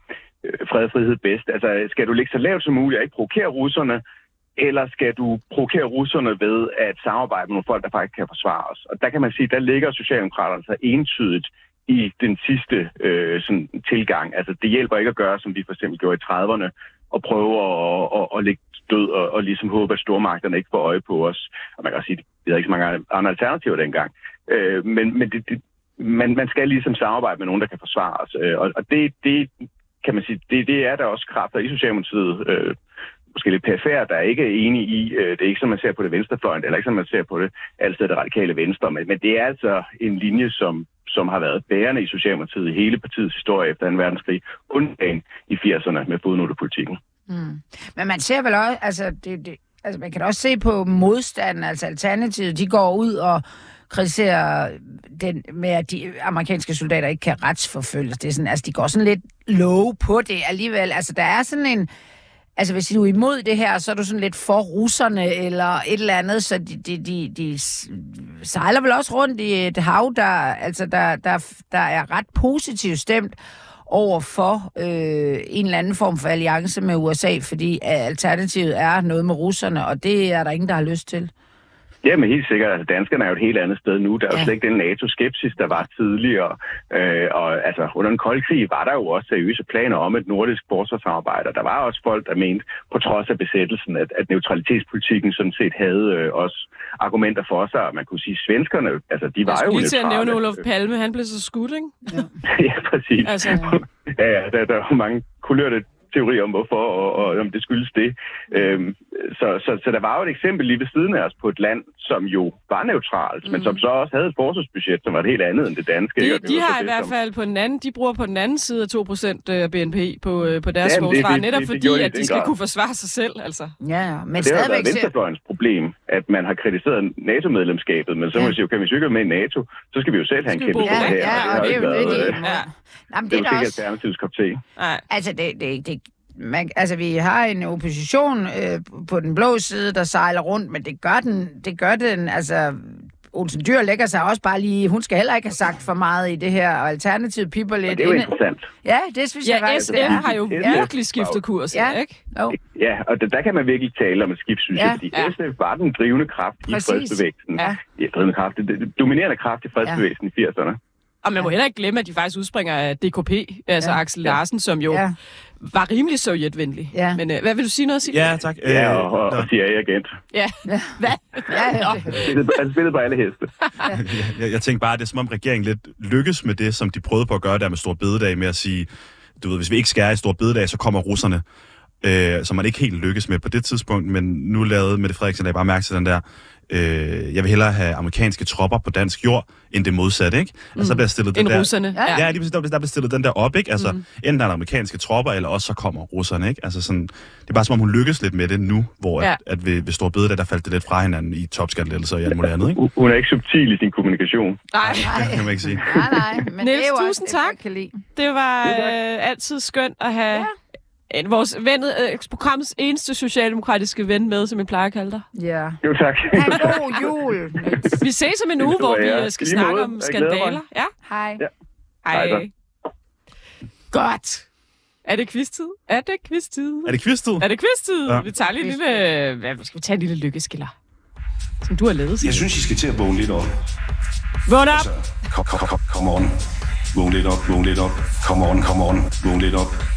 øh, fred og frihed bedst. Altså, skal du ligge så lavt som muligt og ikke provokere russerne, eller skal du provokere russerne ved at samarbejde med nogle folk, der faktisk kan forsvare os? Og der kan man sige, der ligger Socialdemokraterne så entydigt i den sidste øh, sådan, tilgang. Altså, det hjælper ikke at gøre, som vi for eksempel gjorde i 30'erne, og prøve at, at, at ligge død og, og ligesom håbe, at stormagterne ikke får øje på os. Og man kan også sige, at vi havde ikke så mange andre alternativer dengang. Øh, men men det, det, man, man skal ligesom samarbejde med nogen, der kan forsvare os. Øh, og, og det, det kan man sige, det, det er der også kræfter i Socialdemokratiet, øh, måske lidt perifære, der er ikke enige i. Øh, det er ikke som man ser på det venstrefløjen, eller ikke som man ser på det altid det radikale venstre, men, men det er altså en linje, som, som har været bærende i Socialdemokratiet i hele partiets historie efter 2. verdenskrig, undtagen i 80'erne med fodnotepolitikken. Mm. Men man ser vel også, altså, det, det, altså man kan også se på modstanden, altså Alternativet, de går ud og kritiserer den med, at de amerikanske soldater ikke kan retsforfølges. Det er sådan, altså, de går sådan lidt low på det alligevel. Altså, der er sådan en... Altså, hvis du er imod det her, så er du sådan lidt for russerne eller et eller andet, så de, de, de, de sejler vel også rundt i et hav, der, altså, der, der, der er ret positivt stemt over for øh, en eller anden form for alliance med USA, fordi øh, alternativet er noget med russerne, og det er der ingen, der har lyst til. Ja, men helt sikkert. Altså, danskerne er jo et helt andet sted nu. Der er jo ja. slet ikke den NATO-skepsis, der var tidligere. Øh, og altså, under den kolde krig var der jo også seriøse planer om et nordisk forsvarssamarbejde. Der var også folk, der mente, på trods af besættelsen, at, at neutralitetspolitikken sådan set havde øh, også argumenter for sig. Man kunne sige, at svenskerne, altså de var jo Jeg skulle lige til at nævne Olof Palme, han blev så skudt, ikke? Ja, [LAUGHS] ja præcis. Altså, ja, ja der, der er jo mange kulørte teori om, hvorfor, og, og om det skyldes det. Øhm, så, så, så der var jo et eksempel lige ved siden af os på et land, som jo var neutralt, mm. men som så også havde et forsvarsbudget, som var et helt andet end det danske. De, de har i hvert fald på den anden, de bruger på den anden side af 2% af BNP på, øh, på deres Jamen, forsvar, det, det, netop det, det, fordi, det at de skal grad. kunne forsvare sig selv. Altså. Ja, ja. Men det har været venstrefløjens problem, at man har kritiseret NATO-medlemskabet, men så ja. må vi sige, kan vi ikke med i NATO, så skal vi jo selv have en kæmpe ja, her. Ja, og det, er jo det, ja. Jamen, det, det er jo ikke alternativets kop te. Altså, det, det, det, man, altså, vi har en opposition øh, på den blå side, der sejler rundt, men det gør den, det gør den, altså... Olsen Dyr lægger sig også bare lige... Hun skal heller ikke have sagt for meget i det her, og Alternativet piper lidt... det er jo interessant. Ja, det synes ja, jeg faktisk... SF har jo virkelig skiftet kurs, ja. ikke? Jo. Ja, og der, der kan man virkelig tale om et skift, synes ja. jeg, fordi ja. SF var den drivende kraft i Præcis. fredsbevægelsen. Ja. ja drivende kraft, det, det, dominerende kraft i fredsbevægelsen ja. i 80'erne. Og man må heller ikke glemme, at de faktisk udspringer af DKP, altså ja. Axel Larsen, som jo ja. Var rimelig sovjetvenlig. Ja. Men uh, hvad vil du sige noget, Silje? Ja, tak. Ja, og, og, og CIA-agent. Ja. ja. Hvad? Ja, ja. Han spillede på alle heste. ja. jeg, jeg tænker bare, at det er som om regeringen lidt lykkes med det, som de prøvede på at gøre der med Stor Bededag, med at sige, du ved, hvis vi ikke skærer i Stor Bededag, så kommer russerne. Øh, som man ikke helt lykkes med på det tidspunkt, men nu lavede Mette Frederiksen, der bare mærke til den der, øh, jeg vil hellere have amerikanske tropper på dansk jord, end det modsatte, ikke? Altså, mm. så bliver stillet den der, russerne. Ja, ja lige præcis, der, der bliver stillet den der op, ikke? Altså, mm. enten er der amerikanske tropper, eller også så kommer russerne, ikke? Altså sådan, det er bare som om, hun lykkes lidt med det nu, hvor ja. at, at ved, ved Stor Bede, der faldt det lidt fra hinanden i topskattelettelser og alt muligt andet, ikke? Hun er ikke subtil i sin kommunikation. Nej, nej. [LAUGHS] Det kan man ikke sige. Nej, nej. Men Niels, det er jo tusind også, tak. Det, det var øh, altid skønt at have... Ja vores ven, øh, programmets eneste socialdemokratiske ven med, som jeg plejer at kalde dig. Ja. Jo, tak. Ha' en god jul. [LAUGHS] vi ses om en uge, hvor vi øh, skal snakke om skandaler. Ja. Hej. Ja. Hej. Hej. Godt. Er det quiz-tid? Er det quiz-tid? Er det quiz-tid? Er det quiz-tid? Ja. Vi tager lige en lille... Hvad, skal vi tage en lille lykkeskiller? Som du har lavet. Jeg synes, I skal til at vågne lidt op. Vågn op! Altså, kom, kom, kom, kom on. Vågn lidt op, vågn lidt op. Kom on, kom on. Vågn lidt op.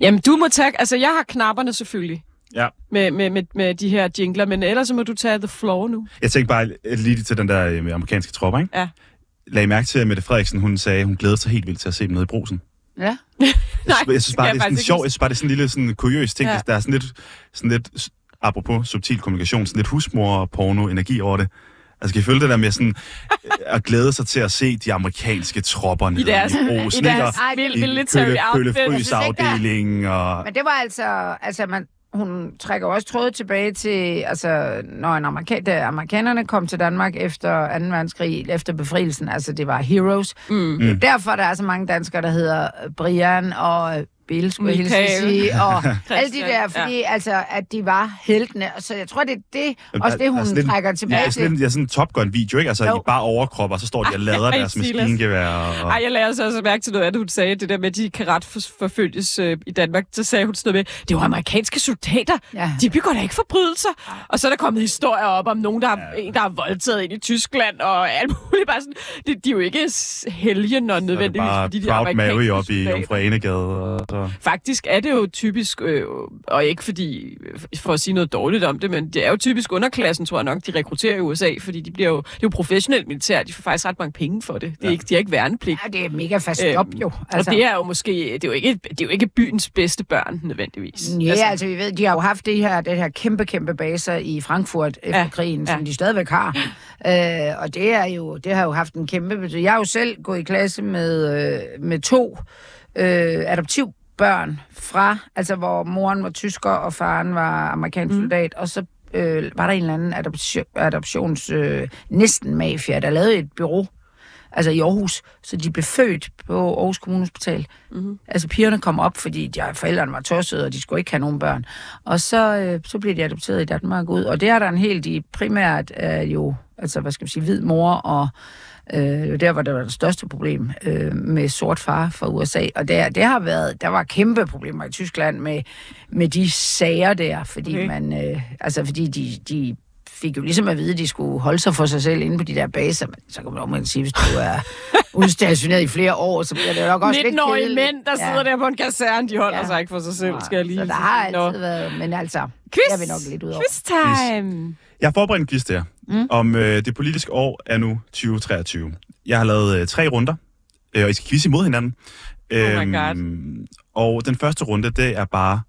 Jamen, du må tage... Altså, jeg har knapperne selvfølgelig. Ja. Med, med, med, med de her jingler, men ellers så må du tage the floor nu. Jeg tænkte bare lige til den der øh, med amerikanske tropper, ikke? Ja. Lag mærke til, at Mette Frederiksen, hun sagde, at hun glæder sig helt vildt til at se dem nede i brusen. Ja. [LAUGHS] Nej, jeg synes bare, det er sådan sjovt. Jeg synes bare, det er sådan en lille sådan, kuriøs ting. Ja. Der er sådan lidt, sådan lidt, apropos subtil kommunikation, sådan lidt husmor-porno-energi over det. Altså, kan I følge det der med sådan, øh, at glæde sig til at se de amerikanske tropper nede i, deres, i brosen, i deres military outfit. Køllefrysafdelingen. Og... Men det var altså, altså man, hun trækker også trådet tilbage til, altså, når en amerika- da amerikanerne kom til Danmark efter 2. verdenskrig, efter befrielsen, altså det var heroes. Mm. Er derfor, der er så mange danskere, der hedder Brian og Bill, skulle jeg Michael. sige, [LAUGHS] og alle de der, ja. fordi ja. altså, at de var heltene. Så jeg tror, det er det, også det, hun Altså, lidt- trækker Ja, tilbage er sådan, til. det er sådan en Top Gun-video, ikke? Altså, Jo. i bare overkrop, og så står de og lader Ej, deres maskingevær. Og... Ej, jeg lader så også mærke til noget af det, hun sagde, det der med, at de kan ret for- forfølges øh, i Danmark. Så sagde hun sådan noget med, det var amerikanske soldater. Ja. De begår da ikke forbrydelser. Og så er der kommet historier op om nogen, der har, en, der har voldtaget ind i Tyskland og alt muligt. Bare sådan, det, de er jo ikke er det nødvendigvis, bare fordi de er amerikanske Mary op i. Jomfru Anegade. Og så. Faktisk er det jo typisk, øh, og ikke fordi, for at sige noget dårligt om det, men det er jo typisk underklassen, tror jeg nok, de rekrutterer i USA, fordi de bliver jo, det er jo professionelt militær, de får faktisk ret mange penge for det. det er Ja. ikke, de har ikke værnepligt. Ja, det er mega fast Øhm, job, jo. Altså. Og det er jo måske, det er jo, ikke, det er jo ikke byens bedste børn, nødvendigvis. Ja, altså, altså vi ved, de har jo haft det her, det her kæmpe, kæmpe baser i Frankfurt efter Ja, ja, krigen, som ja. de stadigvæk har. Øh, og det er jo, det har jo haft en kæmpe betydning. Jeg har jo selv gået i klasse med, øh, med to øh, adoptivbørn fra, altså hvor moren var tysker, og faren var amerikansk Mm. soldat, og så øh, var der en eller anden adoption, adoptions, øh, næsten mafia, der lavede et bureau, altså i Aarhus, så de blev født på Aarhus Kommunehospital. Mm-hmm. Altså pigerne kom op, fordi de, forældrene var tossede, og de skulle ikke have nogen børn. Og så, øh, så blev de adopteret i Danmark ud. Og det er der en helt, de primært er jo, altså hvad skal man sige, hvid mor, og øh, der var der var det største problem øh, med sort far fra USA. Og der, det har været, der var kæmpe problemer i Tyskland med, med de sager der, fordi Okay. man, øh, altså fordi de, de fik jo ligesom at vide, at de skulle holde sig for sig selv inde på de der baser. Men så kan man jo sige, hvis du er [LAUGHS] udstationeret i flere år, så bliver det nok også lidt 19-årige kedeligt. mænd, der sidder der på en kaserne, de holder Ja. sig ikke for sig selv, skal jeg lige Så der har Nå. altid været, men altså, Quiz! der er vi nok lidt ud over. Quiz time! Jeg har forberedt en quiz der, mm. om øh, det politiske år er nu 2023. Jeg har lavet øh, tre runder, øh, og I skal quizze imod hinanden. Oh my Øhm, Og den første runde, det er bare,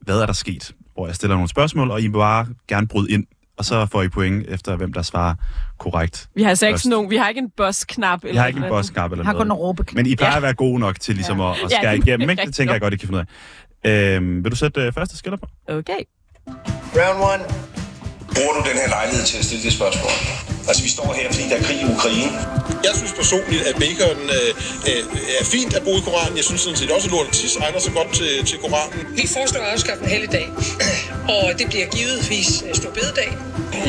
hvad er der sket? Hvor jeg stiller nogle spørgsmål, og I må bare gerne bryde ind, og så får I point efter, hvem der svarer korrekt. Vi har altså ikke sådan nogen, vi har ikke en boss-knap. Jeg har ikke en bosskab eller Har kun en noget. råbeknap. Men I plejer Ja. at være gode nok til ligesom at, at Ja, skære det er igennem, ikke? Det tænker jeg godt, I kan finde ud af. Øhm, vil du sætte øh, første skiller på? Okay. Round one. Bruger du den her lejlighed til at stille det spørgsmål? Altså, vi står her, fordi der er krig i Ukraine. Jeg synes personligt, at bacon øh, øh, er fint at bruge i Koranen. Jeg synes sådan set også, at lort og tis egner sig godt til, til Koranen. Vi foreslår at afskaffe en helligdag, og det bliver givetvis øh, stor bededag.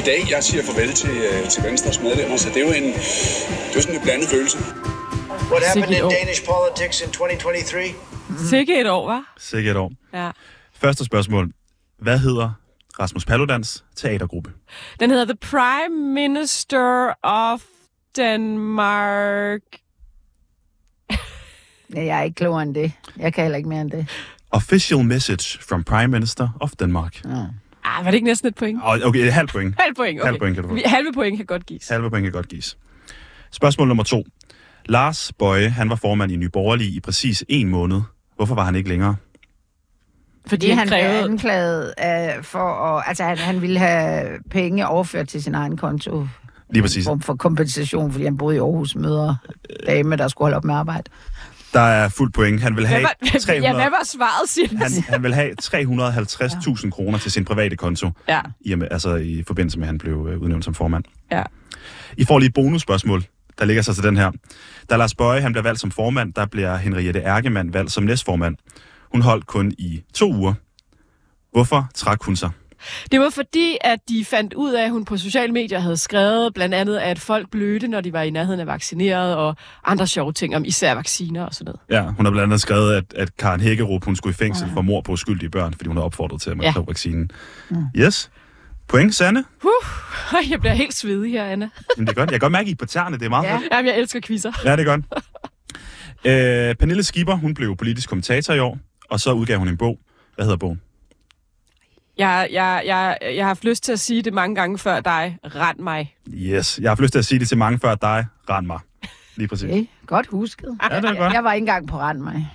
I dag, jeg siger farvel til, øh, til Venstres medlemmer, så det er jo en, det er jo sådan en blandet følelse. What happened Sikke in. Danish politics in 2023? Sikke et år, var? Sikkert et år. Ja. Første spørgsmål. Hvad hedder Rasmus Paludans teatergruppe? Den hedder The Prime Minister of Denmark. Nej, jeg er ikke klogere end det. Jeg kan heller ikke mere end det. Official message from Prime Minister of Denmark. Ah, var det ikke næsten et point? Og Okay, et halvt point. Halv point, okay. Halv point kan du få. Halve point kan godt gives. Halve point kan godt gives. Spørgsmål nummer to. Lars Bøje, han var formand i Nye Borgerlige i præcis en måned. Hvorfor var han ikke længere? Fordi han blev krævede... anklaget uh, for at... Altså, han, han ville have penge overført til sin egen konto. Lige præcis. Form for kompensation, fordi han boede i Aarhus møder dame, der skulle holde op med arbejde. Der er fuld point. Han vil Hvad have var, 300, [LAUGHS] ja, hvad var svaret, Silas? han, han vil have 350.000 kroner til sin private konto, Ja, i, altså i forbindelse med, at han blev øh, udnævnt som formand. ja. I får lige et bonusspørgsmål, der ligger sig til den her. Da Lars Bøje han bliver valgt som formand, der bliver Henriette Erkemann valgt som næstformand. Hun holdt kun i to uger. Hvorfor trak hun sig? Det var fordi, at de fandt ud af, at hun på sociale medier havde skrevet blandt andet, at folk blødte, når de var i nærheden af vaccineret, og andre sjove ting om især vacciner og sådan noget. Ja, hun har blandt andet skrevet, at, at Karen Hækkerup hun skulle i fængsel for mor på uskyldige børn, fordi hun har opfordret til at man Ja. ja. vaccinen. Yes. Point, Sanne. Uh, jeg bliver helt svedig her, Anna. Jamen, det er godt. Jeg kan godt mærke, at I er på tæerne. Det er meget Ja. ja. Jamen, jeg elsker quizzer. Ja, det er godt. Øh, Pernille Skipper, hun blev politisk kommentator i år, og så udgav hun en bog. Hvad hedder bogen? Jeg, jeg, jeg, jeg har haft lyst til at sige det mange gange før dig. Rend mig. Yes. Jeg har haft lyst til at sige det til mange før dig. Rend mig. Lige præcis. Okay, godt husket. Ja, det er godt. Jeg var ikke engang på rand mig.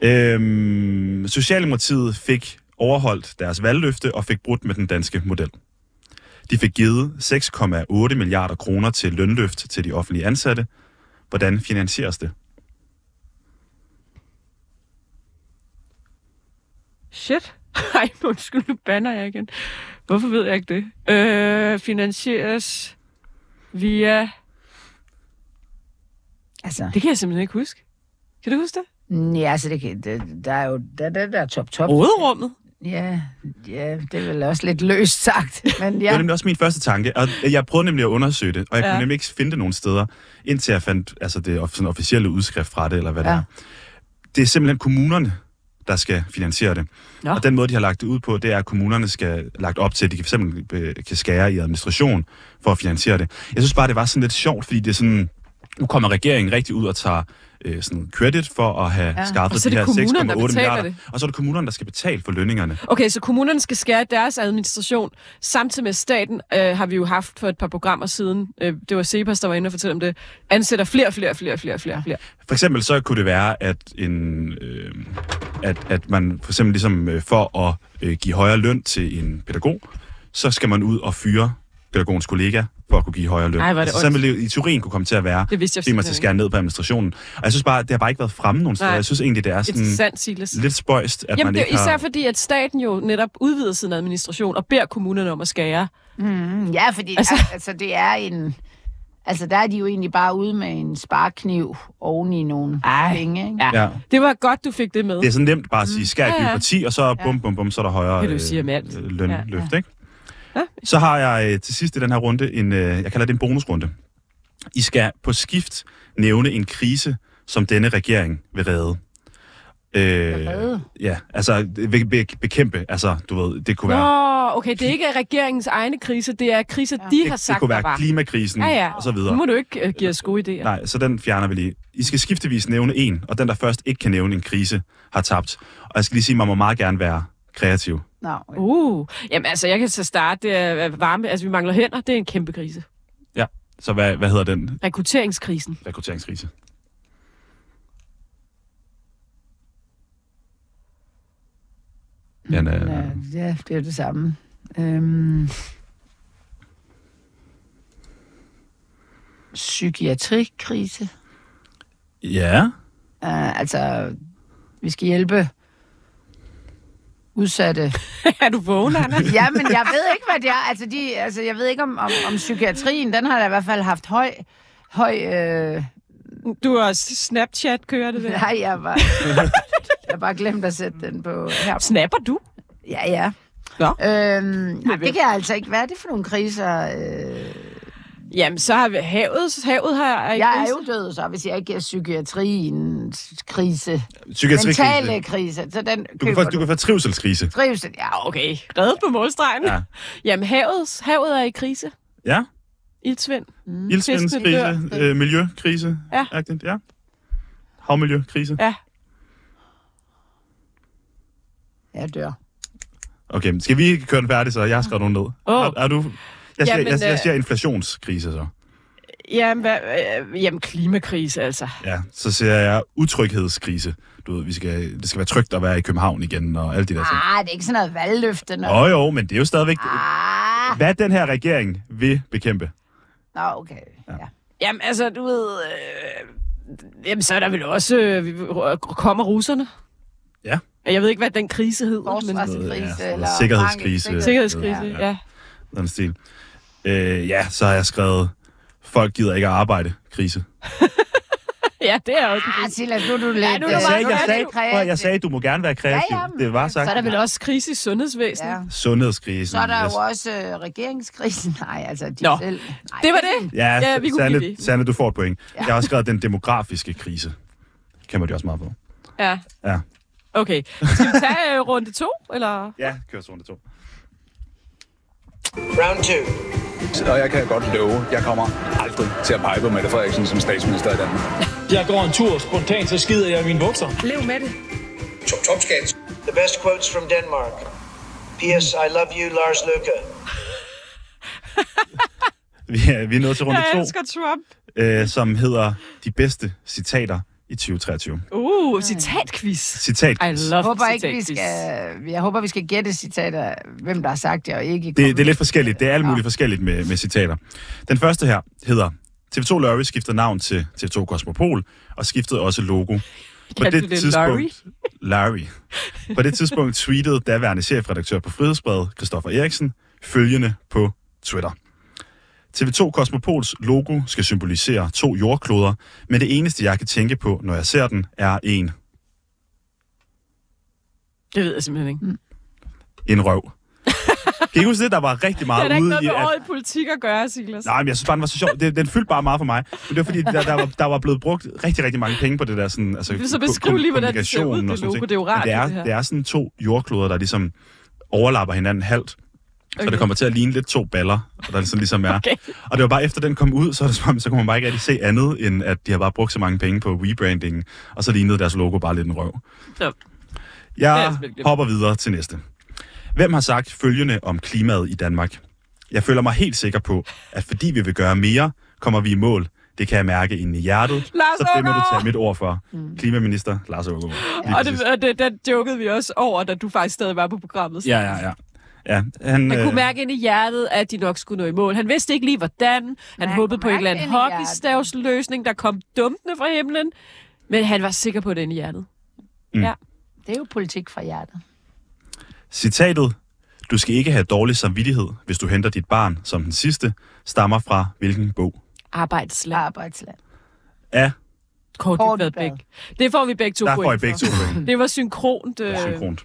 Øhm, Socialdemokratiet fik overholdt deres valgløfte og fik brudt med den danske model. De fik givet 6,8 milliarder kroner til lønløft til de offentlige ansatte. Hvordan finansieres det? Shit. [LAUGHS] Ej, undskyld, nu banner jeg igen. Hvorfor ved jeg ikke det? Øh, finansieres via... Altså, Det kan jeg simpelthen ikke huske. Kan du huske det? ja, altså det, kan- det, der er jo der, der, der er top top. Råderummet. Ja, ja, det er vel også lidt løst sagt. Men Det var ja, nemlig også min første tanke, og jeg prøvede nemlig at undersøge det, og jeg ja. Ja. kunne nemlig ikke finde det nogen steder, indtil jeg fandt altså det sådan officielle udskrift fra det, eller hvad ja. det Ja. er. Det er simpelthen kommunerne, der skal finansiere det. Nå. Og den måde, de har lagt det ud på, det er, at kommunerne skal lagt op til, at de kan for eksempel øh, kan skære i administration for at finansiere det. Jeg synes bare, det var sådan lidt sjovt, fordi det er sådan, nu kommer regeringen rigtig ud og tager øh, sådan credit for at have ja. Skaffet de det her 6,8 kommunerne, der betaler milliarder. det. Og så er det kommunerne, der skal betale for lønningerne. Okay, så kommunerne skal skære deres administration. Samtidig med staten øh, har vi jo haft for et par programmer siden, øh, det var Cepas, der var inde og fortælle om det, ansætter flere, flere, flere, flere, flere, flere. For eksempel så kunne det være, at, en, øh, at, at man for eksempel ligesom øh, for at øh, give højere løn til en pædagog, så skal man ud og fyre pædagogens kollega for at kunne give højere løn. Ej, altså, sådan ville i teorien kunne komme til at være, Det vidste jeg fordi man skal skære ned på administrationen. Og jeg synes bare, det har bare ikke været fremme nogen steder. Jeg synes egentlig, det er sådan Silas. lidt spøjst, at Jamen, man det er ikke især har... fordi, at staten jo netop udvider sin administration og beder kommunerne om at skære. mm, ja fordi Altså- altså, altså, det er en... Altså, der er de jo egentlig bare ude med en sparkniv oven i nogle Ej. penge, ikke? Ja. Ja. Det var godt, du fik det med. Det er sådan nemt bare at sige, skær i Ja, ja. byråkrati, og så bum, bum, bum, så er der højere Det, du siger med alt. øh, lønløft, Ja, ja, ikke? Så har jeg øh, til sidst i den her runde en, øh, jeg kalder det en bonusrunde. I skal på skift nævne en krise, som denne regering vil redde. Øh, redde? Ja, altså vil be- bekæmpe, altså du ved, det kunne være, Nå, okay, det er ikke regeringens egne krise, det er kriser, ja. de har det, sagt, det kunne være var. klimakrisen Ja, ja. og så Nu videre. må du ikke uh, give os gode idéer. Nej, så den fjerner vi lige. I skal skiftevis nævne en, og den, der først ikke kan nævne en krise, har tabt. Og jeg skal lige sige, at man må meget gerne være kreativ. Okay. Uh, jamen altså, jeg kan så starte. Det er varme, altså vi mangler hænder, det er en kæmpe krise. Ja, så hvad, hvad hedder den Rekrutteringskrisen. rekrutteringskrise? Men, øh, Ja, ja, det er det samme. Øhm, psykiatrikrise. ja, Uh, altså, vi skal hjælpe udsatte. [LAUGHS] er du vågen, Anna? Ja, men jeg ved ikke, hvad det er. Altså, de, altså jeg ved ikke om, om, om psykiatrien, den har da i hvert fald haft høj... høj øh, Du har Snapchat kører det der. nej, jeg var... [LAUGHS] jeg har bare glemt at sætte den på her. Snapper du? Ja, ja. Nå. Øhm, nej, det kan altså ikke være. Det er for nogle kriser. Øh, Jamen, så har vi havet. Havet har er i jeg er krise. jo død, så hvis jeg ikke er psykiatrien krise. psykiatrikrise. Mentale krise. Så den Du kan, køber få, du kan få trivselskrise. Trivsel, ja. Okay, reddet på målstregen. Ja. Jamen, havet, havet er i krise. Ja, Ildsvind. Mm. ildsvindskrise, øh, miljøkrise. Ja. Agtigt, ja. Havmiljøkrise. Ja. Jeg dør. Okay, skal vi ikke køre den færdig, så jeg har skrevet nogen ned. Åh. Er, er du... Jeg siger, Jamen, jeg, jeg øh, siger inflationskrise så. Jamen, hvad, øh, jamen, klimakrise, altså. Ja, så siger jeg utryghedskrise. Du ved, vi skal, det skal være trygt at være i København igen, og alle de der ting. Ah, det er ikke sådan noget valgløfte. Åh oh, jo, men det er jo stadigvæk, Ah, hvad den her regering vil bekæmpe. nå, okay. Ja. Jamen, altså, du ved... Øh, jamen, så er der vel også... Øh, kommer russerne? Ja. Jeg ved ikke, hvad den krise hedder. Men, Forsvarskrise Ja, eller... sikkerhedskrise. sikkerhedskrise, ja. Ja. ja. Den stil. Øh, ja, så har jeg skrevet, folk gider ikke at arbejde, krise. [LAUGHS] Ja, det er også Ah. Silas, nu er du lidt... nu er du Jeg meget sagde, jeg sagde, prøv, at- jeg sagde, du må gerne være kreativ. Ja, ja, men- det var sagt. Så er der vel også krise i sundhedsvæsenet. Ja. Sundhedskrisen. Så er der jo også øh, regeringskrisen. [LAUGHS] Nej, altså, de Nå. selv... Nej, Det var det. Ja, Ja, vi kunne Sanne, blive ved. Sanne, du får et point. Ja. Jeg har også skrevet den demografiske krise. Kæmper de også meget på. Ja. Ja. Okay. Skal vi tage øh, runde to, eller? Ja, kør så runde to. Round two. Og jeg kan godt love, jeg kommer aldrig til at pege på Mette Frederiksen som statsminister i Danmark. Jeg går en tur, spontant så skider jeg i mine bukser. Lev med det. Top, topskat. The best quotes from Denmark. P.S. I love you, Lars Luca. [LAUGHS] Vi er, vi er nået til runde Jeg to, Trump. øh, som hedder de bedste citater i 2023. Uh, citatquiz. Citat. I love Jeg håber ikke, vi skal, jeg håber, vi skal gætte citater, hvem der har sagt det, og ikke... Det, det er lidt forskelligt. Det er alt muligt forskelligt med, med citater. Den første her hedder, TV2 Lorry skiftede navn til TV2 Cosmopol, og skiftede også logo. På det det tidspunkt, Larry. På det tidspunkt tweetede daværende chefredaktør på Frihedsbrevet, Christoffer Eriksen, følgende på Twitter. TV2 Cosmopols logo skal symbolisere to jordkloder, men det eneste, jeg kan tænke på, når jeg ser den, er en, Det ved jeg simpelthen ikke. Mm. en røv. [LAUGHS] Kan I huske det? Der var rigtig Det meget er da ikke ude noget i... med At, i politik at gøre, Silas. nej, men jeg synes bare, den var så sjov. Det, den fyldte bare meget for mig. Men det var fordi, der, der, var, der var blevet brugt rigtig, rigtig mange penge på det der sådan... Altså, Så beskriv lige, hvordan det ser ud, det sådan logo. Det er jo rart, Men det er, det her. det er sådan to jordkloder, der ligesom overlapper hinanden halvt. Så Okay. det kommer til at ligne lidt to baller, og der sådan ligesom er. Okay. Og det var bare efter den kom ud, så, er det, som om- så kunne man bare ikke rigtig se andet, end at de har bare brugt så mange penge på rebrandingen, og så lignede deres logo bare lidt en røv. Så, Det Jeg glemt. hopper videre til næste. Hvem har sagt følgende om klimaet i Danmark? Jeg føler mig helt sikker på, at fordi vi vil gøre mere, kommer vi i mål. Det kan jeg mærke inde i hjertet. Lars så det må du tage mit ord for. Klimaminister Lars. Lige og det, og det, den jokede vi også over, da du faktisk stadig var på programmet. Ja, ja, ja. Ja han, Han øh, kunne mærke ind i hjertet, at de nok skulle nå i mål. Han vidste ikke lige, hvordan. Han han håbede på en eller anden hockeystavsløsning, der kom dumpende fra himlen. Men han var sikker på det inde i hjertet. Mm. Ja. Det er jo politik fra hjertet. Citatet, du skal ikke have dårlig samvittighed, hvis du henter dit barn som den sidste, stammer fra hvilken bog? Arbejdsland. Arbejdsland. Af Kort Kort. Det får vi begge to Der får I begge to point. Det var synkront. Øh, synkront.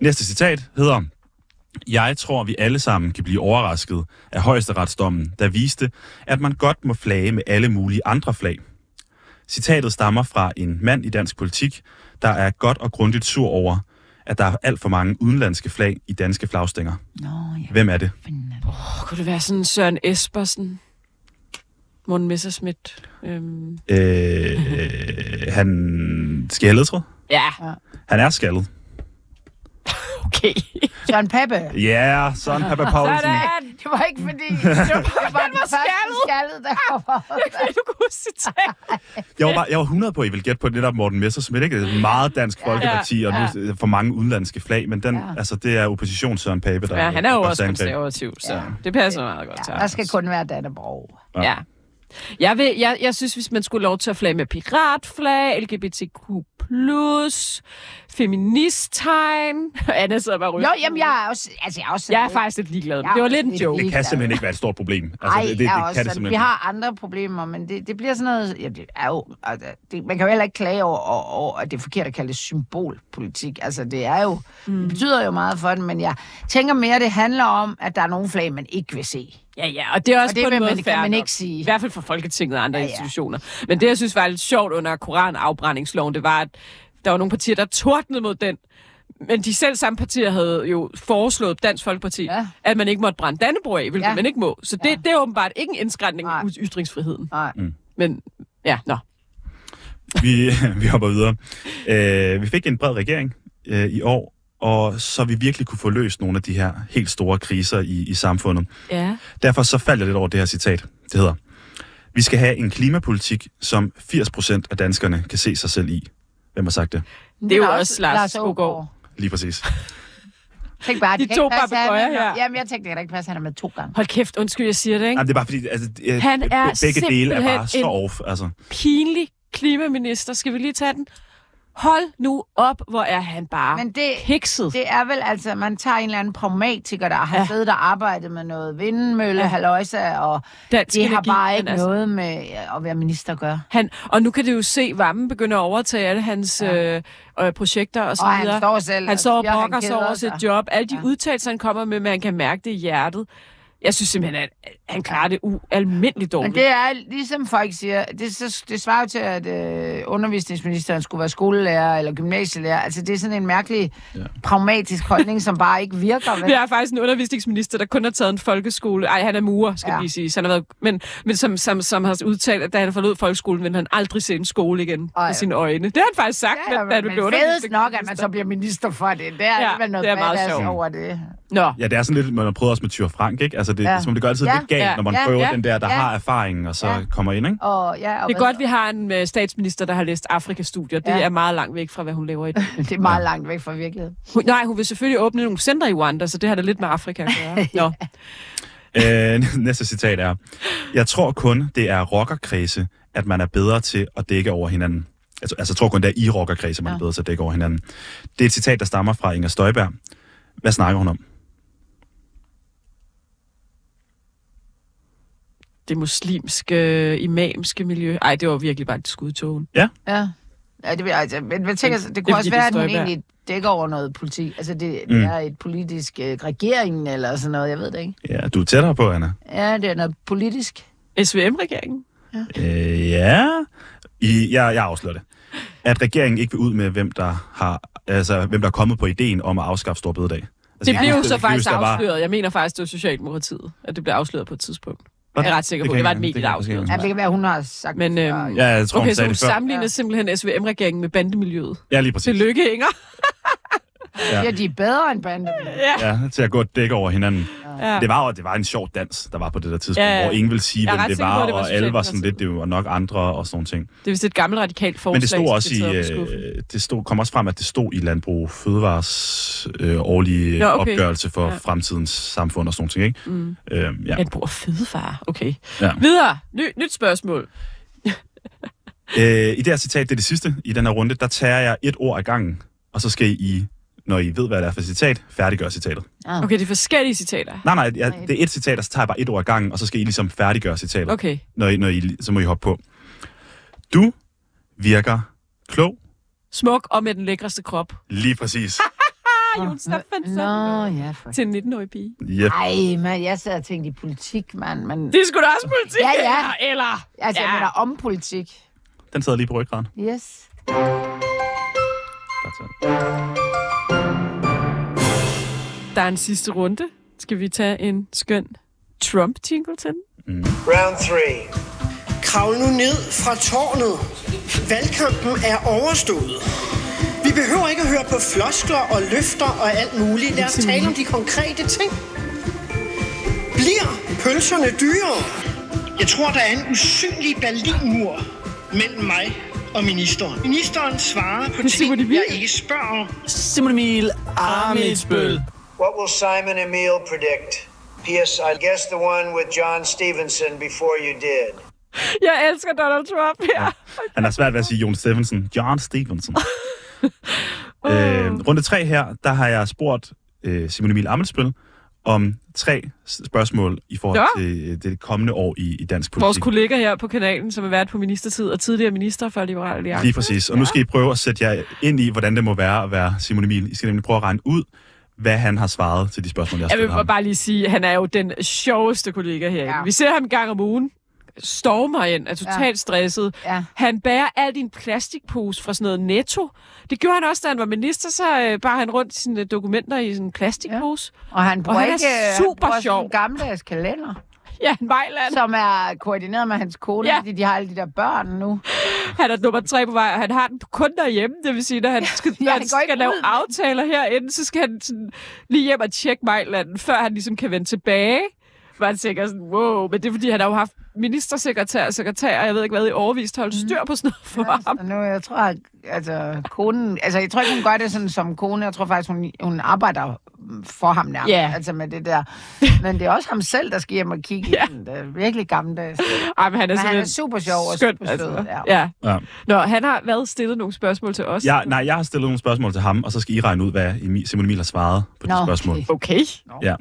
Næste citat hedder, Jeg tror, vi alle sammen kan blive overrasket af højesteretsdommen, der viste, at man godt må flage med alle mulige andre flag. Citatet stammer fra en mand i dansk politik, der er godt og grundigt sur over, at der er alt for mange udenlandske flag i danske flagstænger. Nå, ja. Hvem er det? oh, kunne det være sådan Søren Espersen? Morten Messerschmidt? Øhm. Øh, han skal jeg have ledtråd? Ja, Han er skaldet. [LAUGHS] okay. Søren Pape. Ja, yeah, sådan Papa [LAUGHS] Paulsen. Sådan. Det var ikke fordi... [LAUGHS] Det var, det var den første skaldet. skaldet, der var. du kunne citat. Jeg var, bare, jeg var 100 på, at I ville gætte på netop Morten Messerschmidt, ikke? Det er et meget dansk folkeparti, og nu for mange udenlandske flag, men den, Ja. altså, det er opposition Søren Pape, der Ja, han er jo også konservativ, så det passer meget godt til Der skal kun være Dannebrog. Ja. Jeg, vil, jeg, jeg synes, hvis man skulle lov til at flage med piratflag, LGBTQ+, feministtegn... [LAUGHS] Anna sidder bare og ryster. Jo, jamen jeg er også... Altså, jeg er, også Jeg er faktisk lidt ligeglad. Jeg Det var også lidt en joke. Det kan simpelthen ikke være et stort problem. Altså, Ej, det, det, det, er kan også det simpelthen vi har andre problemer, men det, det bliver sådan noget... Ja, det er jo, altså, det, man kan jo heller ikke klage over, over, over, at det er forkert at kalde det symbolpolitik. Altså, det er jo... Mm. Det betyder jo meget for den, men jeg tænker mere, det handler om, at der er nogle flag, man ikke vil se. Ja, ja, og det er også Og det på en måde man- man ikke sige. I hvert fald for Folketinget og andre Ja, ja, institutioner. Men det, jeg synes var lidt sjovt under koranafbrændingsloven, det var, at der var nogle partier, der tordnede mod den. Men de selv samme partier havde jo foreslået Dansk Folkeparti, Ja. at man ikke måtte brænde Dannebro af, hvilket Ja. man ikke må. Så det, Ja. det er åbenbart ikke en indskrænkning af ytringsfriheden. Nej. Men ja, nå. Vi, [LAUGHS] vi hopper videre. Øh, vi fik en bred regering øh, i år, og så vi virkelig kunne få løst nogle af de her helt store kriser i, i samfundet. Ja. Derfor så faldt jeg lidt over det her citat. Det hedder, vi skal have en klimapolitik, som 80% af danskerne kan se sig selv i. Hvem har sagt det? Det er jo også Lars Aagaard. Lige præcis. Tænk bare, De kan to papegøjer er- her. Jamen, jeg tænkte, det kan ikke passe, han er med to gange. Hold kæft, undskyld, jeg siger det, ikke? Jamen, det er bare fordi, altså, Han er be- begge dele er bare simpelthen så off. Altså. Pinlig klimaminister. Skal vi lige tage den? Hold nu op, hvor er han bare Men det, hekset. det er vel altså, man tager en eller anden pragmatiker, der har Ja. siddet og arbejdet med noget vindmølle, Ja. halløjsa, og Dansk det har energi, bare men ikke altså- noget med at være minister at gøre. Han, og nu kan du jo se, at Vammen begynder at overtage alle hans ja. øh, øh, projekter og så Og han videre. står selv han står og brokker sig over sit job. Alle de Ja. udtalelser, han kommer med, men han kan mærke det i hjertet. Jeg synes simpelthen, at han klarer det ualmindeligt Men dårligt. det er ligesom folk siger, det, så, det svarer jo til, at øh, undervisningsministeren skulle være skolelærer eller gymnasielærer. Altså det er sådan en mærkelig ja. pragmatisk holdning, som bare ikke virker. [LAUGHS] Vel? Vi har faktisk en undervisningsminister, der kun har taget en folkeskole. Ej, han er murer, skal Ja. lige sige. Så han har været, men men som, som, som har udtalt, at da han forlod folkeskolen, ville han aldrig se en skole igen Ej. med sine øjne. Det har han faktisk sagt, Ja, ja, da men, men blev fedest nok, at man så bliver minister for det. Det er Ja, alligevel noget det er meget sjovt. over det. Nå, Ja, det er sådan lidt, man har prøvet også med Tyre Frank, ikke? Altså, det, Ja. ja. som det gør altid Ja. lidt galt, Ja. når man Ja. prøver Ja. den der, der Ja. har erfaringen, og så Ja. kommer ind, ikke? Og, ja, og det er godt, vi har en øh, statsminister, der har læst Afrikastudier. Det Ja. er meget langt væk fra, hvad hun laver i dag. [LAUGHS] det er meget langt væk fra virkeligheden. Hun, nej, hun vil selvfølgelig åbne nogle center i Rwanda, så det har da lidt med Afrika at gøre. [LAUGHS] Nå. Øh, [LAUGHS] næste citat er, jeg tror kun, det er rockerkredse, at man er bedre til at dække over hinanden. Jeg, tror- altså, jeg tror kun, det er i rockerkredse, man ja. er bedre til at dække over hinanden. Det er et citat, der stammer fra Inger Støjberg. Hvad snakker hun om? Det muslimske, imamske miljø. Ej, det var virkelig bare et skudtogen. Ja. Ja. ja det, altså, men jeg tænker, det Det kunne er også være, det at hun egentlig dækker over noget politik. Altså, det, det Mm. er et politisk øh, regeringen eller sådan noget, jeg ved det ikke. Ja, du er tættere på, Anna. Ja, det er noget politisk. SVM-regeringen? Øh, ja. I, jeg, jeg afslører det. At regeringen ikke vil ud med, hvem der har, altså, hvem der er kommet på ideen om at afskaffe Stor Bededag. Altså, Det blev jo så faktisk der var- afsløret. Jeg mener faktisk, det var Socialdemokratiet, at det blev afsløret på et tidspunkt. Jeg er ret sikker Det på, kan det var et det medie, kan der afslørede. Ja, det kan være, hun har sagt Men, det øhm. Ja, jeg tror, okay, hun så hun det sammenligner simpelthen SVM-regeringen med bandemiljøet. Ja, lige præcis. Tillykke, Inger. Ja. Ja, de er bedre end banden. Ja. Ja, til at gå og dække over hinanden. Ja. Det var det var en sjov dans, der var på det der tidspunkt, Ja, ja. hvor ingen ville sige, hvem det på, var, at det var og alle var sådan lidt, det var nok andre og sådan ting. Det er vist et gammelt radikalt forslag. Men det stod også i, øh, det stod, kom også frem, at det stod i Landbrug Fødevares øh, årlige Nå, okay. opgørelse for Ja. fremtidens samfund og sådan ting, ikke? Mm. Øhm, ja. Landbrug og fødevare. Okay. Ja. Videre. Ny, nyt spørgsmål. Øh, I det her citat, det er det sidste i den her runde, der tager jeg et ord ad gangen, og så skal I, når I ved, hvad det er for et citat, færdiggøre citatet. Okay, det er forskellige citater. Nej, nej, jeg, det er et citat, og så tager jeg bare et ord ad gangen, og så skal I ligesom færdiggøre citatet. Okay. Når I, når I, så må I hoppe på. Du virker klog. Smuk og med den lækreste krop. Lige præcis. Ah, [LAUGHS] Jon Steffensen. Nå, ja, for... Til en 19-årig pige. Yep. Ej, man, jeg sad og tænkte i politik, mand. Men... Det er sgu da også politik. Ja, ja. Eller... Altså, jeg Ja. mener om politik. Den sidder lige på ryggraden. Yes. Godt så. Der er en sidste runde. Skal vi tage en skøn Trump-jingle til den? Round three. Kravl nu ned fra tårnet. Valgkampen er overstået. Vi behøver ikke at høre på floskler og løfter og alt muligt. Lad os tale om de konkrete ting. Bliver pølserne dyrere? Jeg tror, der er en usynlig Berlinmur mellem mig og ministeren. Ministeren svarer på ting, jeg ikke spørger om. Simon Emil Amitsbøl. What will Simon Emil predict? P.S. I guessed the one with John Stevenson before you did. Jeg elsker Donald Trump. Ja. Han har svært ved at sige Jon Stephenson. John Stevenson. [LAUGHS] øh, runde tre her, der har jeg spurgt øh, Simon Emil Amelsbøl om tre spørgsmål i forhold Ja. til øh, det kommende år i, i dansk Vores politik. kollega her på kanalen, som er vært på ministertid og tidligere minister for Liberal Alliance. Lige præcis. Og nu skal I prøve at sætte jer ind i, hvordan det må være at være Simon Emil. I skal nemlig prøve at regne ud, hvad han har svaret til de spørgsmål, jeg har Jeg vil ham. bare lige sige, at han er jo den sjoveste kollega herinde. Ja. Vi ser ham en gang om ugen, stormer ind, er totalt ja. stresset. Ja. Han bærer al din plastikpose fra sådan noget netto. Det gjorde han også, da han var minister, så øh, bar han rundt sine dokumenter i sådan en plastikpose. Og han bruger og han ikke... er han super bruger sådan sjov. en gammeldags kalender. [LAUGHS] Ja, en Vejland. Som er koordineret med hans kone, Ja. fordi de har alle de der børn nu. Han er nummer tre på vej, og han har den kun derhjemme. Det vil sige, når han skal, [LAUGHS] Ja, når han skal lave ud. aftaler herinde, så skal han sådan lige hjem og tjekke Mejlanden, før han ligesom kan vende tilbage. Han tænker sådan, wow, men det er fordi, han har jo haft ministersekretær og sekretær, og jeg ved ikke hvad, i overvist holdt styr på sådan noget for Ja, ham. så nu, jeg tror, at altså, konen... Altså, jeg tror ikke, hun gør det sådan som kone. Jeg tror faktisk, hun, hun arbejder for ham nærmest. Ja. Altså med det der. Men det er også ham selv, der skal hjem og kigge Ja. i den. Det er virkelig gammeldags. Ej, men han er, Men han er super sjov og skøn, super sød, altså. ja. Ja. Ja. Nå, han har været stillet nogle spørgsmål til os. Jeg, nej, jeg har stillet nogle spørgsmål til ham, og så skal I regne ud, hvad Emil, Simon Emil har svaret på de Nå, spørgsmål. Okay. Ja.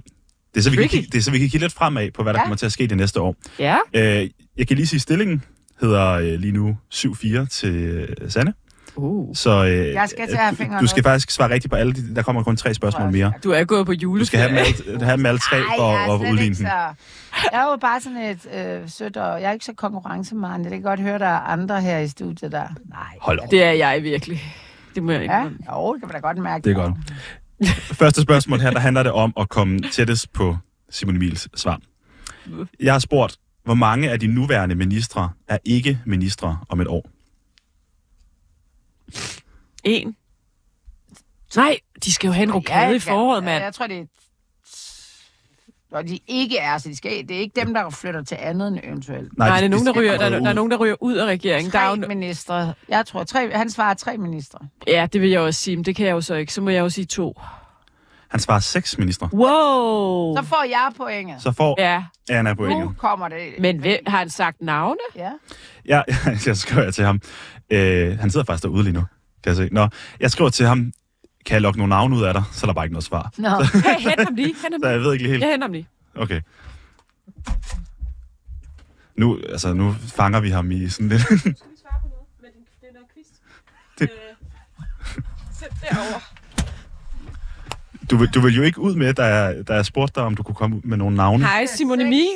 Det er, så vi kan, Tricky. kigge- det er så vi kan kigge lidt fremad på, hvad der Ja. kommer til at ske det næste år. Ja. Øh, jeg kan lige sige, at stillingen hedder øh, lige nu 7-4 til øh, Sanne. Uh. Så øh, Jeg skal til at fingeren du skal faktisk svare rigtigt på alle de, Der kommer kun tre spørgsmål mere. Du er gået på Du juleferie. skal have dem alle, [LAUGHS] have dem alle tre Ej, er at slet udligne ikke så... Jeg er jo bare sådan et øh, sødt, og jeg er ikke så konkurrencemanden. Jeg kan godt høre, der er andre her i studiet, der... Nej. Hold op. Det er jeg virkelig. Det må jeg Ja, indrømme. jo, det kan man da godt mærke. Det er godt. [LAUGHS] Første spørgsmål her, der handler det om at komme tættest på Simon Emils svar. Jeg har spurgt, hvor mange af de nuværende ministre er ikke ministre om et år? En. Nej, de skal jo have en rokade i foråret, Ja, mand. jeg tror, det er... Og de ikke er, så de skal, det er ikke dem, der flytter til andet end eventuelt. Nej, de- der er, nogen, de der, ryger, der, er, ryge der er ud. nogen, der ryger ud af regeringen. Der er Tre jo, ministre. Jeg tror, tre, han svarer tre ministre. ja, det vil jeg også sige, men det kan jeg jo så ikke. Så må jeg jo sige to. Han svarer seks ministre. Wow! Så får jeg pointet. Så får Ja, Anna Nu pointet. kommer det. men hvem, har han sagt navne? Ja. Ja, [LAUGHS] jeg skriver til ham. Øh, han sidder faktisk derude lige nu, kan jeg se. Nå, jeg skriver til ham, kan jeg lokke nogle navne ud af dig? Så er der bare ikke noget svar. Nå. [LAUGHS] Hey, hent ham lige. Hent ham Så jeg ved ikke lige helt. Jeg henter ham lige. Okay. Nu, altså, nu fanger vi ham i sådan lidt... Det- [LAUGHS] Du, vil- du vil jo ikke ud med, da jeg, da jeg spurgte dig, om du kunne komme ud med nogle navne. Hej, Simon Emil.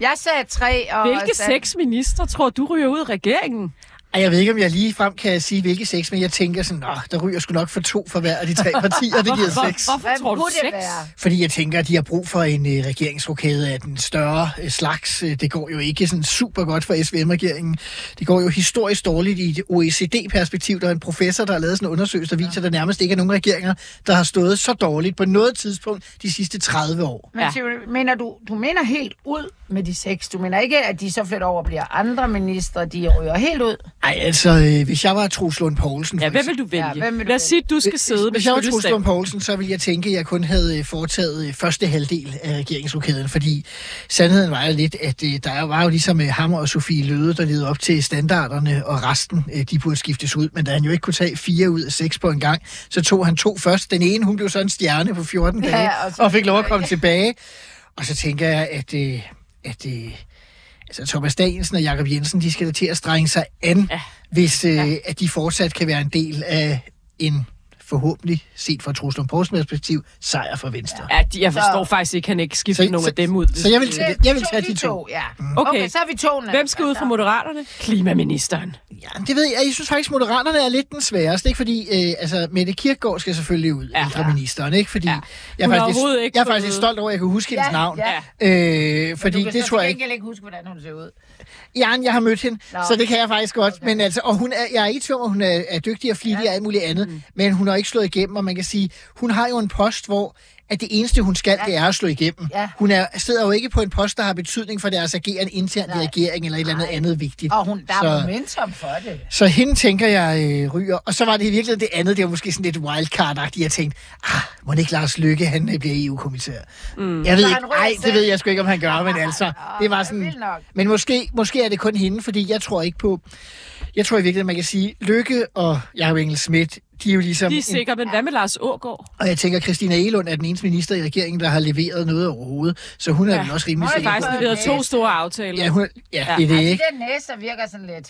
Jeg sagde tre, og... Hvilke sagde- seks ministre tror du ryger ud af regeringen? Ej, jeg ved ikke, om jeg lige frem kan sige, hvilke seks, men jeg tænker sådan, Nå, der ryger sgu nok for to for hver af de tre [LAUGHS] partier, det giver seks. Hvorfor tror du seks? Fordi jeg tænker, at de har brug for en øh, regeringsrokade af den større øh, slags. Øh, Det går jo ikke sådan super godt for SVM-regeringen. Det går jo historisk dårligt i et OECD-perspektiv. Der er en professor, der har lavet sådan en undersøgelse, der viser, at der nærmest ikke er nogen regeringer, der har stået så dårligt på noget tidspunkt de sidste 30 år. Men ja. mener du, du mener helt ud med de seks? Du mener ikke, at de så flytter over og bliver andre ministre, de ryger helt ud? Ej, altså, øh, hvis jeg var Troels Lund Poulsen... Ja, hvem vil du vælge? Ja, hvem vil du Lad os sige, at du skal sidde Hvis jeg var Troels Lund Poulsen, så ville jeg tænke, at jeg kun havde øh, foretaget øh, første halvdel af regeringslokaden, fordi sandheden var jo lidt, at øh, der var jo ligesom øh, ham og Sofie Løde, der levede op til standarderne, og resten, øh, de burde skiftes ud, men da han jo ikke kunne tage fire ud af seks på en gang, så tog han to først. Den ene, hun blev så en stjerne på 14 Ja, dage, og så- og fik lov at komme tilbage. Og så tænker jeg, at, øh, at øh, altså, Thomas Dagensen og Jakob Jensen, de skal da til at strenge sig an, ja. hvis øh, ja. at de fortsat kan være en del af en forhåbentlig, set fra Truslund Poulsens perspektiv, sejr for Venstre. Ja, de, jeg forstår Så- faktisk ikke, at han ikke skifter nogen så- af dem ud. så jeg vil tage- jeg vil tage de to. Ja. Okay. okay, så er vi to. Hvem skal ud fra Moderaterne? Klimaministeren. Ja, det ved jeg. Jeg synes faktisk, Moderaterne er lidt den sværeste, ikke? Fordi, øh, altså, Mette Kirkegaard skal selvfølgelig ud, ja, ældreministeren, ikke? Fordi ja. jeg, er faktisk, ikke jeg er faktisk stolt over, at jeg kan huske hendes Ja, navn. ja. Øh, fordi du kan det tror jeg ikke... gengæld ikke huske, hvordan hun ser ud. Jan, jeg har mødt hende, Nå. så det kan jeg faktisk godt. Okay. Men altså, og hun er, jeg er ikke tvivl at hun er, er dygtig og flittig ja. og alt muligt andet, mm. men hun har ikke slået igennem, og man kan sige, hun har jo en post, hvor at det eneste, hun skal, ja. det er at slå igennem. Ja. Hun er, sidder jo ikke på en post, der har betydning for deres ageren internt i regeringen, eller et eller andet andet vigtigt. Og hun, der er Så- momentum for det. Så hende tænker jeg øh, ryger. Og så var det i virkeligheden det andet, det var måske sådan lidt wildcard-agtigt. Jeg tænkte, ah, må det ikke Lars Lykke, han øh, bliver EU-kommissær? Mm. Jeg ved Så ikke, han ryger ej, det ved jeg sgu ikke, om han gør, men [LAUGHS] altså, det var sådan... Men måske, måske er det kun hende, fordi jeg tror ikke på... Jeg tror i virkeligheden, man kan sige, Lykke og Jacob Engel Schmidt, de er jo ligesom... De er en- sikre, men hvad med Lars Ågaard? og jeg tænker, Christina Elund er den eneste minister i regeringen, der har leveret noget overhovedet. Så hun er vel også rimelig Hun har sikker faktisk leveret to store aftaler. Ja, hun, ja, Ja. det er det, ikke? den næse virker sådan lidt...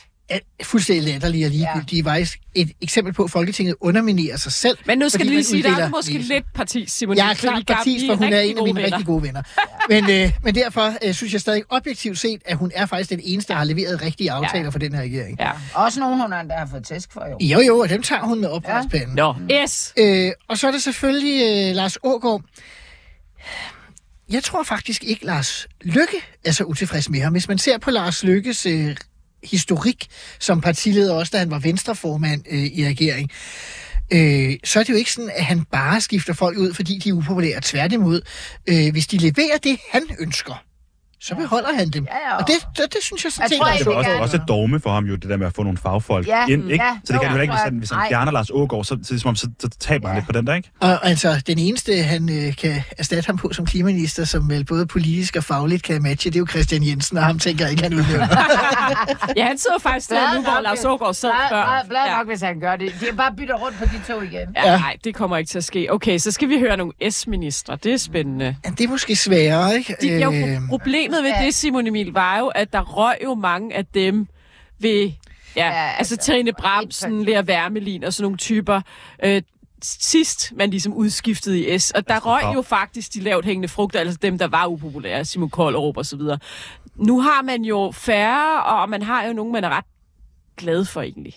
fuldstændig latterlige og ligegyldige. Ja. faktisk et eksempel på, at Folketinget underminerer sig selv. Men nu skal det lige sige, der er du måske næser. lidt parti, Simon. Jeg er klart I gamle- partis, I for hun er en af mine gode rigtig gode venner. men, øh, men derfor øh, synes jeg stadig objektivt set, at hun er faktisk den eneste, der har leveret rigtige aftaler for den her regering. Ja. Også nogen, hun har fået tæsk for, jo. Jo, jo, og dem tager hun med oprørspanden. Nå, S. Øh, og så er det selvfølgelig øh, Lars Ågaard. Jeg tror faktisk ikke, Lars Lykke er så utilfreds med ham. Hvis man ser på Lars Lykkes øh, historik som partileder, også da han var venstreformand øh, i regeringen, øh, så er det jo ikke sådan, at han bare skifter folk ud, fordi de er upopulære. Tværtimod, øh, hvis de leverer det, han ønsker, så beholder han dem. Ja, ja. Og det, det, det synes jeg sådan set er Det er også, gerne. også et dogme for ham jo, det der med at få nogle fagfolk Ja, ind, ikke? ja, så det kan jo, jo ikke, hvis han, hvis han fjerner Lars Ågaard, så, så, så, så, så taber han lidt på den der, ikke? Og altså, den eneste, han øh, kan erstatte ham på som klimaminister, som vel både politisk og fagligt kan matche, det er jo Christian Jensen, og ham tænker jeg ikke, han udnævner. [LAUGHS] Ja, han sidder faktisk der nu, hvor Lars Ågaard sad før. Blad nok, hvis han gør det. De er bare bytter rundt på de to igen. Ja, nej, det kommer ikke til at ske. Okay, så skal vi høre nogle S-ministre. Det er spændende. Ja, det er måske sværere, ikke? De, jo, Øh, problemet ved det, Simon Emil, var jo, at der røg jo mange af dem ved... Ja, ja altså Trine Bramsen, Lea Wermelin og sådan nogle typer. Øh, sidst man ligesom udskiftede i S. Og der røg jo faktisk de lavt hængende frugter, altså dem, der var upopulære, Simon Koldrup og så videre. Nu har man jo færre, og man har jo nogen, man er ret glad for egentlig.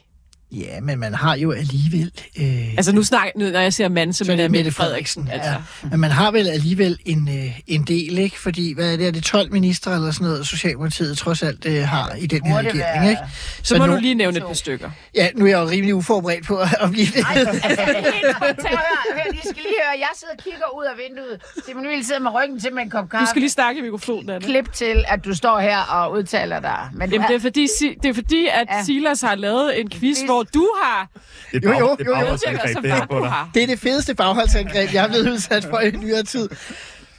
Ja, men man har jo alligevel... Øh, Altså nu snakker, nu, når jeg siger mand, så, så er mener det jeg Mette Frederiksen. Frederiksen. Altså. Ja. Men man har vel alligevel en, øh, en del, ikke? Fordi, hvad er det, er det 12 ministre eller sådan noget, Socialdemokratiet trods alt øh, har i den her regering, være- ikke? Så må nu, du lige nævne et par stykker. Ja, nu er jeg jo rimelig uforberedt på at blive det. Ej, altså, helt hør, I skal lige høre, jeg sidder og kigger ud af vinduet. Simon Emil sidder med ryggen til med en kop kaffe. Du skal lige snakke i mikrofonen, Anna. Klip til, at du står her og udtaler dig. Men Jamen, har- det er fordi, det er fordi at Ja. Silas har lavet en quiz, Quiz. hvor Hummelgaard, du har. Det Jo, jo, jo, jo. det er bagholdsangreb, det her på dig. Det er det fedeste bagholdsangreb, jeg er blevet udsat for i nyere tid.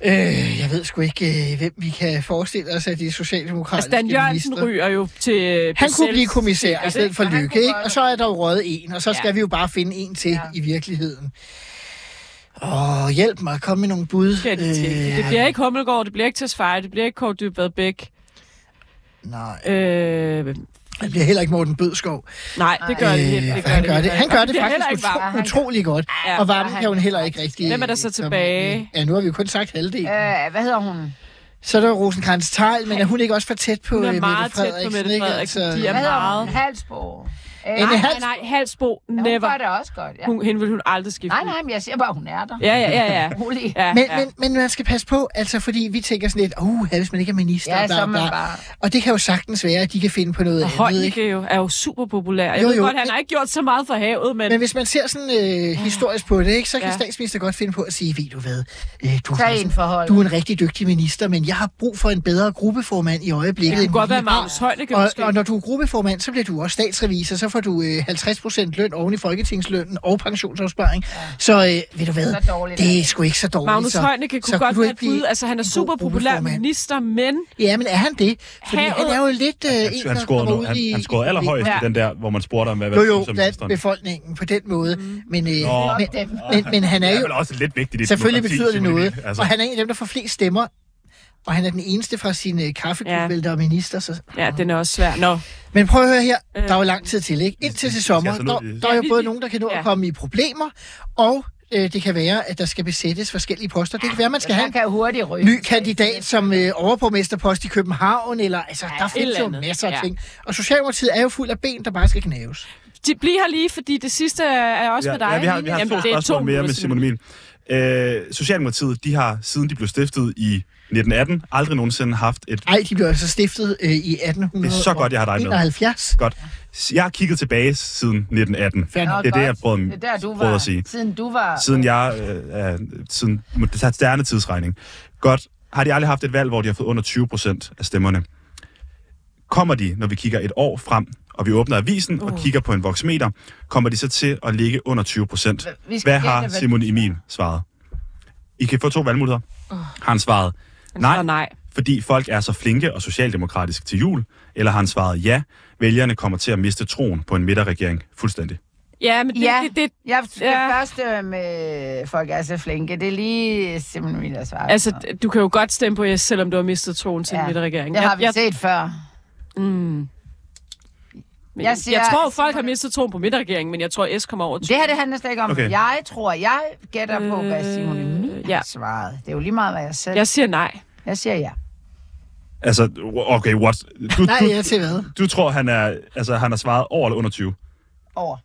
Øh, jeg ved sgu ikke, øh, hvem vi kan forestille os af de socialdemokratiske Stan Jørgensen ministre. ryger jo til øh, Han kunne blive kommissær i stedet for? Lykke, ikke? Og så er der jo røget en, og så skal Ja. vi jo bare finde en til i virkeligheden. Åh, hjælp mig, kom med nogle bud. Skal det, til. Øh, det bliver ikke Hummelgaard, det bliver ikke Tesfaye, det bliver ikke Kåre Dybvad Bæk. Nej. Øh, Det bliver heller ikke Morten Bødskov. nej, det gør det, helt- Øh, det for gør han det. gør det. Han gør det heller faktisk utro, utrolig godt. Ja, og varmen kan hun heller ikke rigtig... Hvem er der så komme tilbage? med. Ja, nu har vi jo kun sagt halvdelen. Øh, hvad hedder hun? Så er der Rosenkrantz Teil, men er hun ikke også for tæt på Hun er øh, meget Mette tæt på Frederiksen? Mette ikke? Frederiksen. Altså, De er Hvad hedder meget... hun? Øh, Nej, Hals- nej, Halsbo, Hun never. gør det også godt, ja. Hun, hende vil hun aldrig skifte. Nej, nej, men jeg siger bare, hun er der. Ja, ja, ja, ja. [LAUGHS] Rolig. ja, men, ja. men, men man skal passe på, altså fordi vi tænker sådan lidt, uh, hvis man ikke er minister, Ja, bla, man bla. bare... Og det kan jo sagtens være, at de kan finde på noget Og andet, ikke? Jo, er jo super populær. Jeg Jo, ved jo. godt, han har ikke gjort så meget for havet, men... Men hvis man ser sådan øh, historisk på det, ikke, så kan Ja. ja. statsminister godt finde på at sige, ved du hvad, øh, du, er faktisk- en forhold. du er en rigtig dygtig minister, men jeg har brug for en bedre gruppeformand i øjeblikket. Det end kunne godt være har." Magnus Højnække og, og når du er gruppeformand, så bliver du også statsrevisor, så får du øh, 50 procent løn oven i folketingslønnen og pensionsopsparing. Ja. Så øh, ved du hvad, Så dårligt, det er sgu ikke så dårligt. Magnus Højnække kunne så godt være bud. blive Altså, han er en super populær minister, men... Ja, men er han det? Fordi Havet- han er jo lidt øh, en, Han, der han, scorede, han, i... han scorede allerhøjst Ja. den der, hvor man spurgte om, hvad Jo, hvad jo, blandt befolkningen på den måde. Mm. Men, øh, Nå. men, men, men han er Det er jo... vel også lidt vigtigt Selvfølgelig betyder det noget. Altså. Og han er en af dem, der får flest stemmer. Og han er den eneste fra sin øh, kaffeklub, Ja. ja. der er minister. Så. Ja, den er også svær. Nå, Men prøv at høre her. Øh. Der er jo lang tid til, ikke? Indtil til sommer. altså Der, der er Ja, jo både nogen, der kan nå ja. at komme i problemer, og øh, det kan være, at der skal besættes forskellige poster. Det kan være, at man skal have Han en kan hurtigt ryge. ny kandidat som øh, overborgmesterpost i København, eller altså, der findes jo andet. masser af Ja. ting. Og Socialdemokratiet er jo fuld af ben, der bare skal knæves. de, bliv her lige, fordi det sidste er også med dig. Ja, vi har, vi har Jamen, to det spørgsmål mere med Simon Emil. Øh, Socialdemokratiet, de har, siden de blev stiftet i 1918, aldrig nogensinde haft et... Ej, de blev altså stiftet øh, i 1871. Det er så godt, jeg har dig med. 71. Godt. Jeg har kigget tilbage siden 1918. Fair nok. Det er det, jeg prøvede, Det der, du prøvede var, at sige. siden du var... Siden jeg øh, er siden moderne tidsregning. Godt. Har de aldrig haft et valg, hvor de har fået under 20 procent af stemmerne? Kommer de, når vi kigger et år frem, og vi åbner avisen uh. og kigger på en voksmeter, kommer de så til at ligge under 20 procent? Hvad har Simon Emil svaret? I kan få to valgmuligheder. Uh. Har han svaret Han nej, nej. fordi folk er så flinke og socialdemokratiske til jul, eller har han svaret ja, vælgerne kommer til at miste troen på en midterregering fuldstændig? Ja, men det, Ja, det, det, jeg, det Ja. første med folk er så flinke, det er lige Simon Emil, der svarer. altså, du kan jo godt stemme på S, selvom du har mistet troen til Ja, ja. midterregeringen. det har Jeg- vi jeg, set før. Mm. Men Jeg siger- jeg tror, folk har mistet troen på midterregeringen, men jeg tror, S kommer over Det her, det handler slet ikke om. Okay. Jeg tror, jeg gætter på, hvad Simon Emil Øh, har ja. svaret. Det er jo lige meget, hvad jeg selv... Jeg siger nej. Jeg siger ja. Altså, okay, what? Du, Nej, du, jeg til hvad? du tror, han er, altså, han har svaret over eller under 20? Over.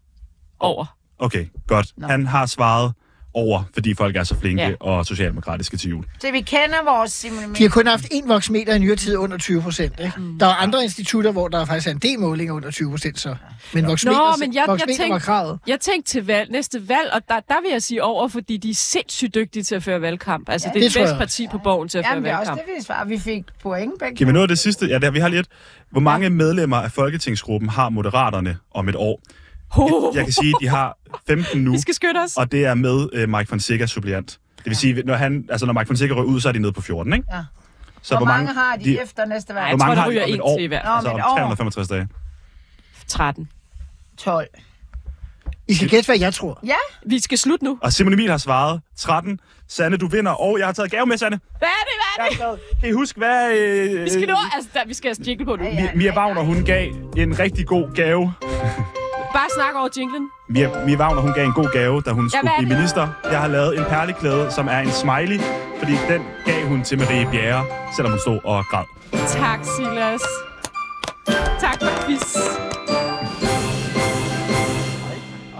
Over. Okay, godt. Nå. Han har svaret over, fordi folk er så flinke Ja. og socialdemokratiske til jul. Så vi kender vores Simon Emil. De har kun haft én voksmeter i nyere tid under 20 procent. Der er andre institutter, hvor der faktisk er en del målinger under 20 procent. Så. Men voksmeter, Nå, men jeg, jeg, voksmeter var tænkte, kravet. jeg tænkte til valg, næste valg, og der, der vil jeg sige over, fordi de er sindssygt dygtige til at føre valgkamp. Altså, Ja, det er det bedste jeg parti på borgen til at Jamen, føre det er også valgkamp. det, vi svarer. Vi fik point begge. Kan vi nå det sidste? Ja, det har, vi har lige et. Hvor mange medlemmer af Folketingsgruppen har Moderaterne om et år? Oh, Jeg kan sige, at de har 15 nu, vi skal skynde os. og det er med uh, Mike Fonseca suppleant. Det vil sige, når, han, altså, når Mike Fonseca rører ud, så er de nede på 14, ikke? Ja. Så hvor, mange har de, de efter næste valg? Ej, hvor tror, mange der har de ryger en år? til i hvert fald. Altså Om om et år. 365 dage. 13. 12. I skal gætte, hvad jeg tror. Ja, Vi skal slutte nu. Og Simon Emil har svaret 13. Sanne, du vinder, og jeg har taget gave med, Sanne. Hvad er det, hvad er det? Kan I huske, hvad... Øh, Vi skal nå, altså, der, vi skal have på nu. Mi- Mia Wagner, hun gav en rigtig god gave. Bare snak over jinglen. Mia, Mia Wagner, hun gav en god gave, da hun skulle hvad er blive minister. Jeg har lavet en perleklæde, som er en smiley, fordi den gav hun til Marie Bjerre, selvom hun stod og græd. Tak, Silas. Tak for quiz.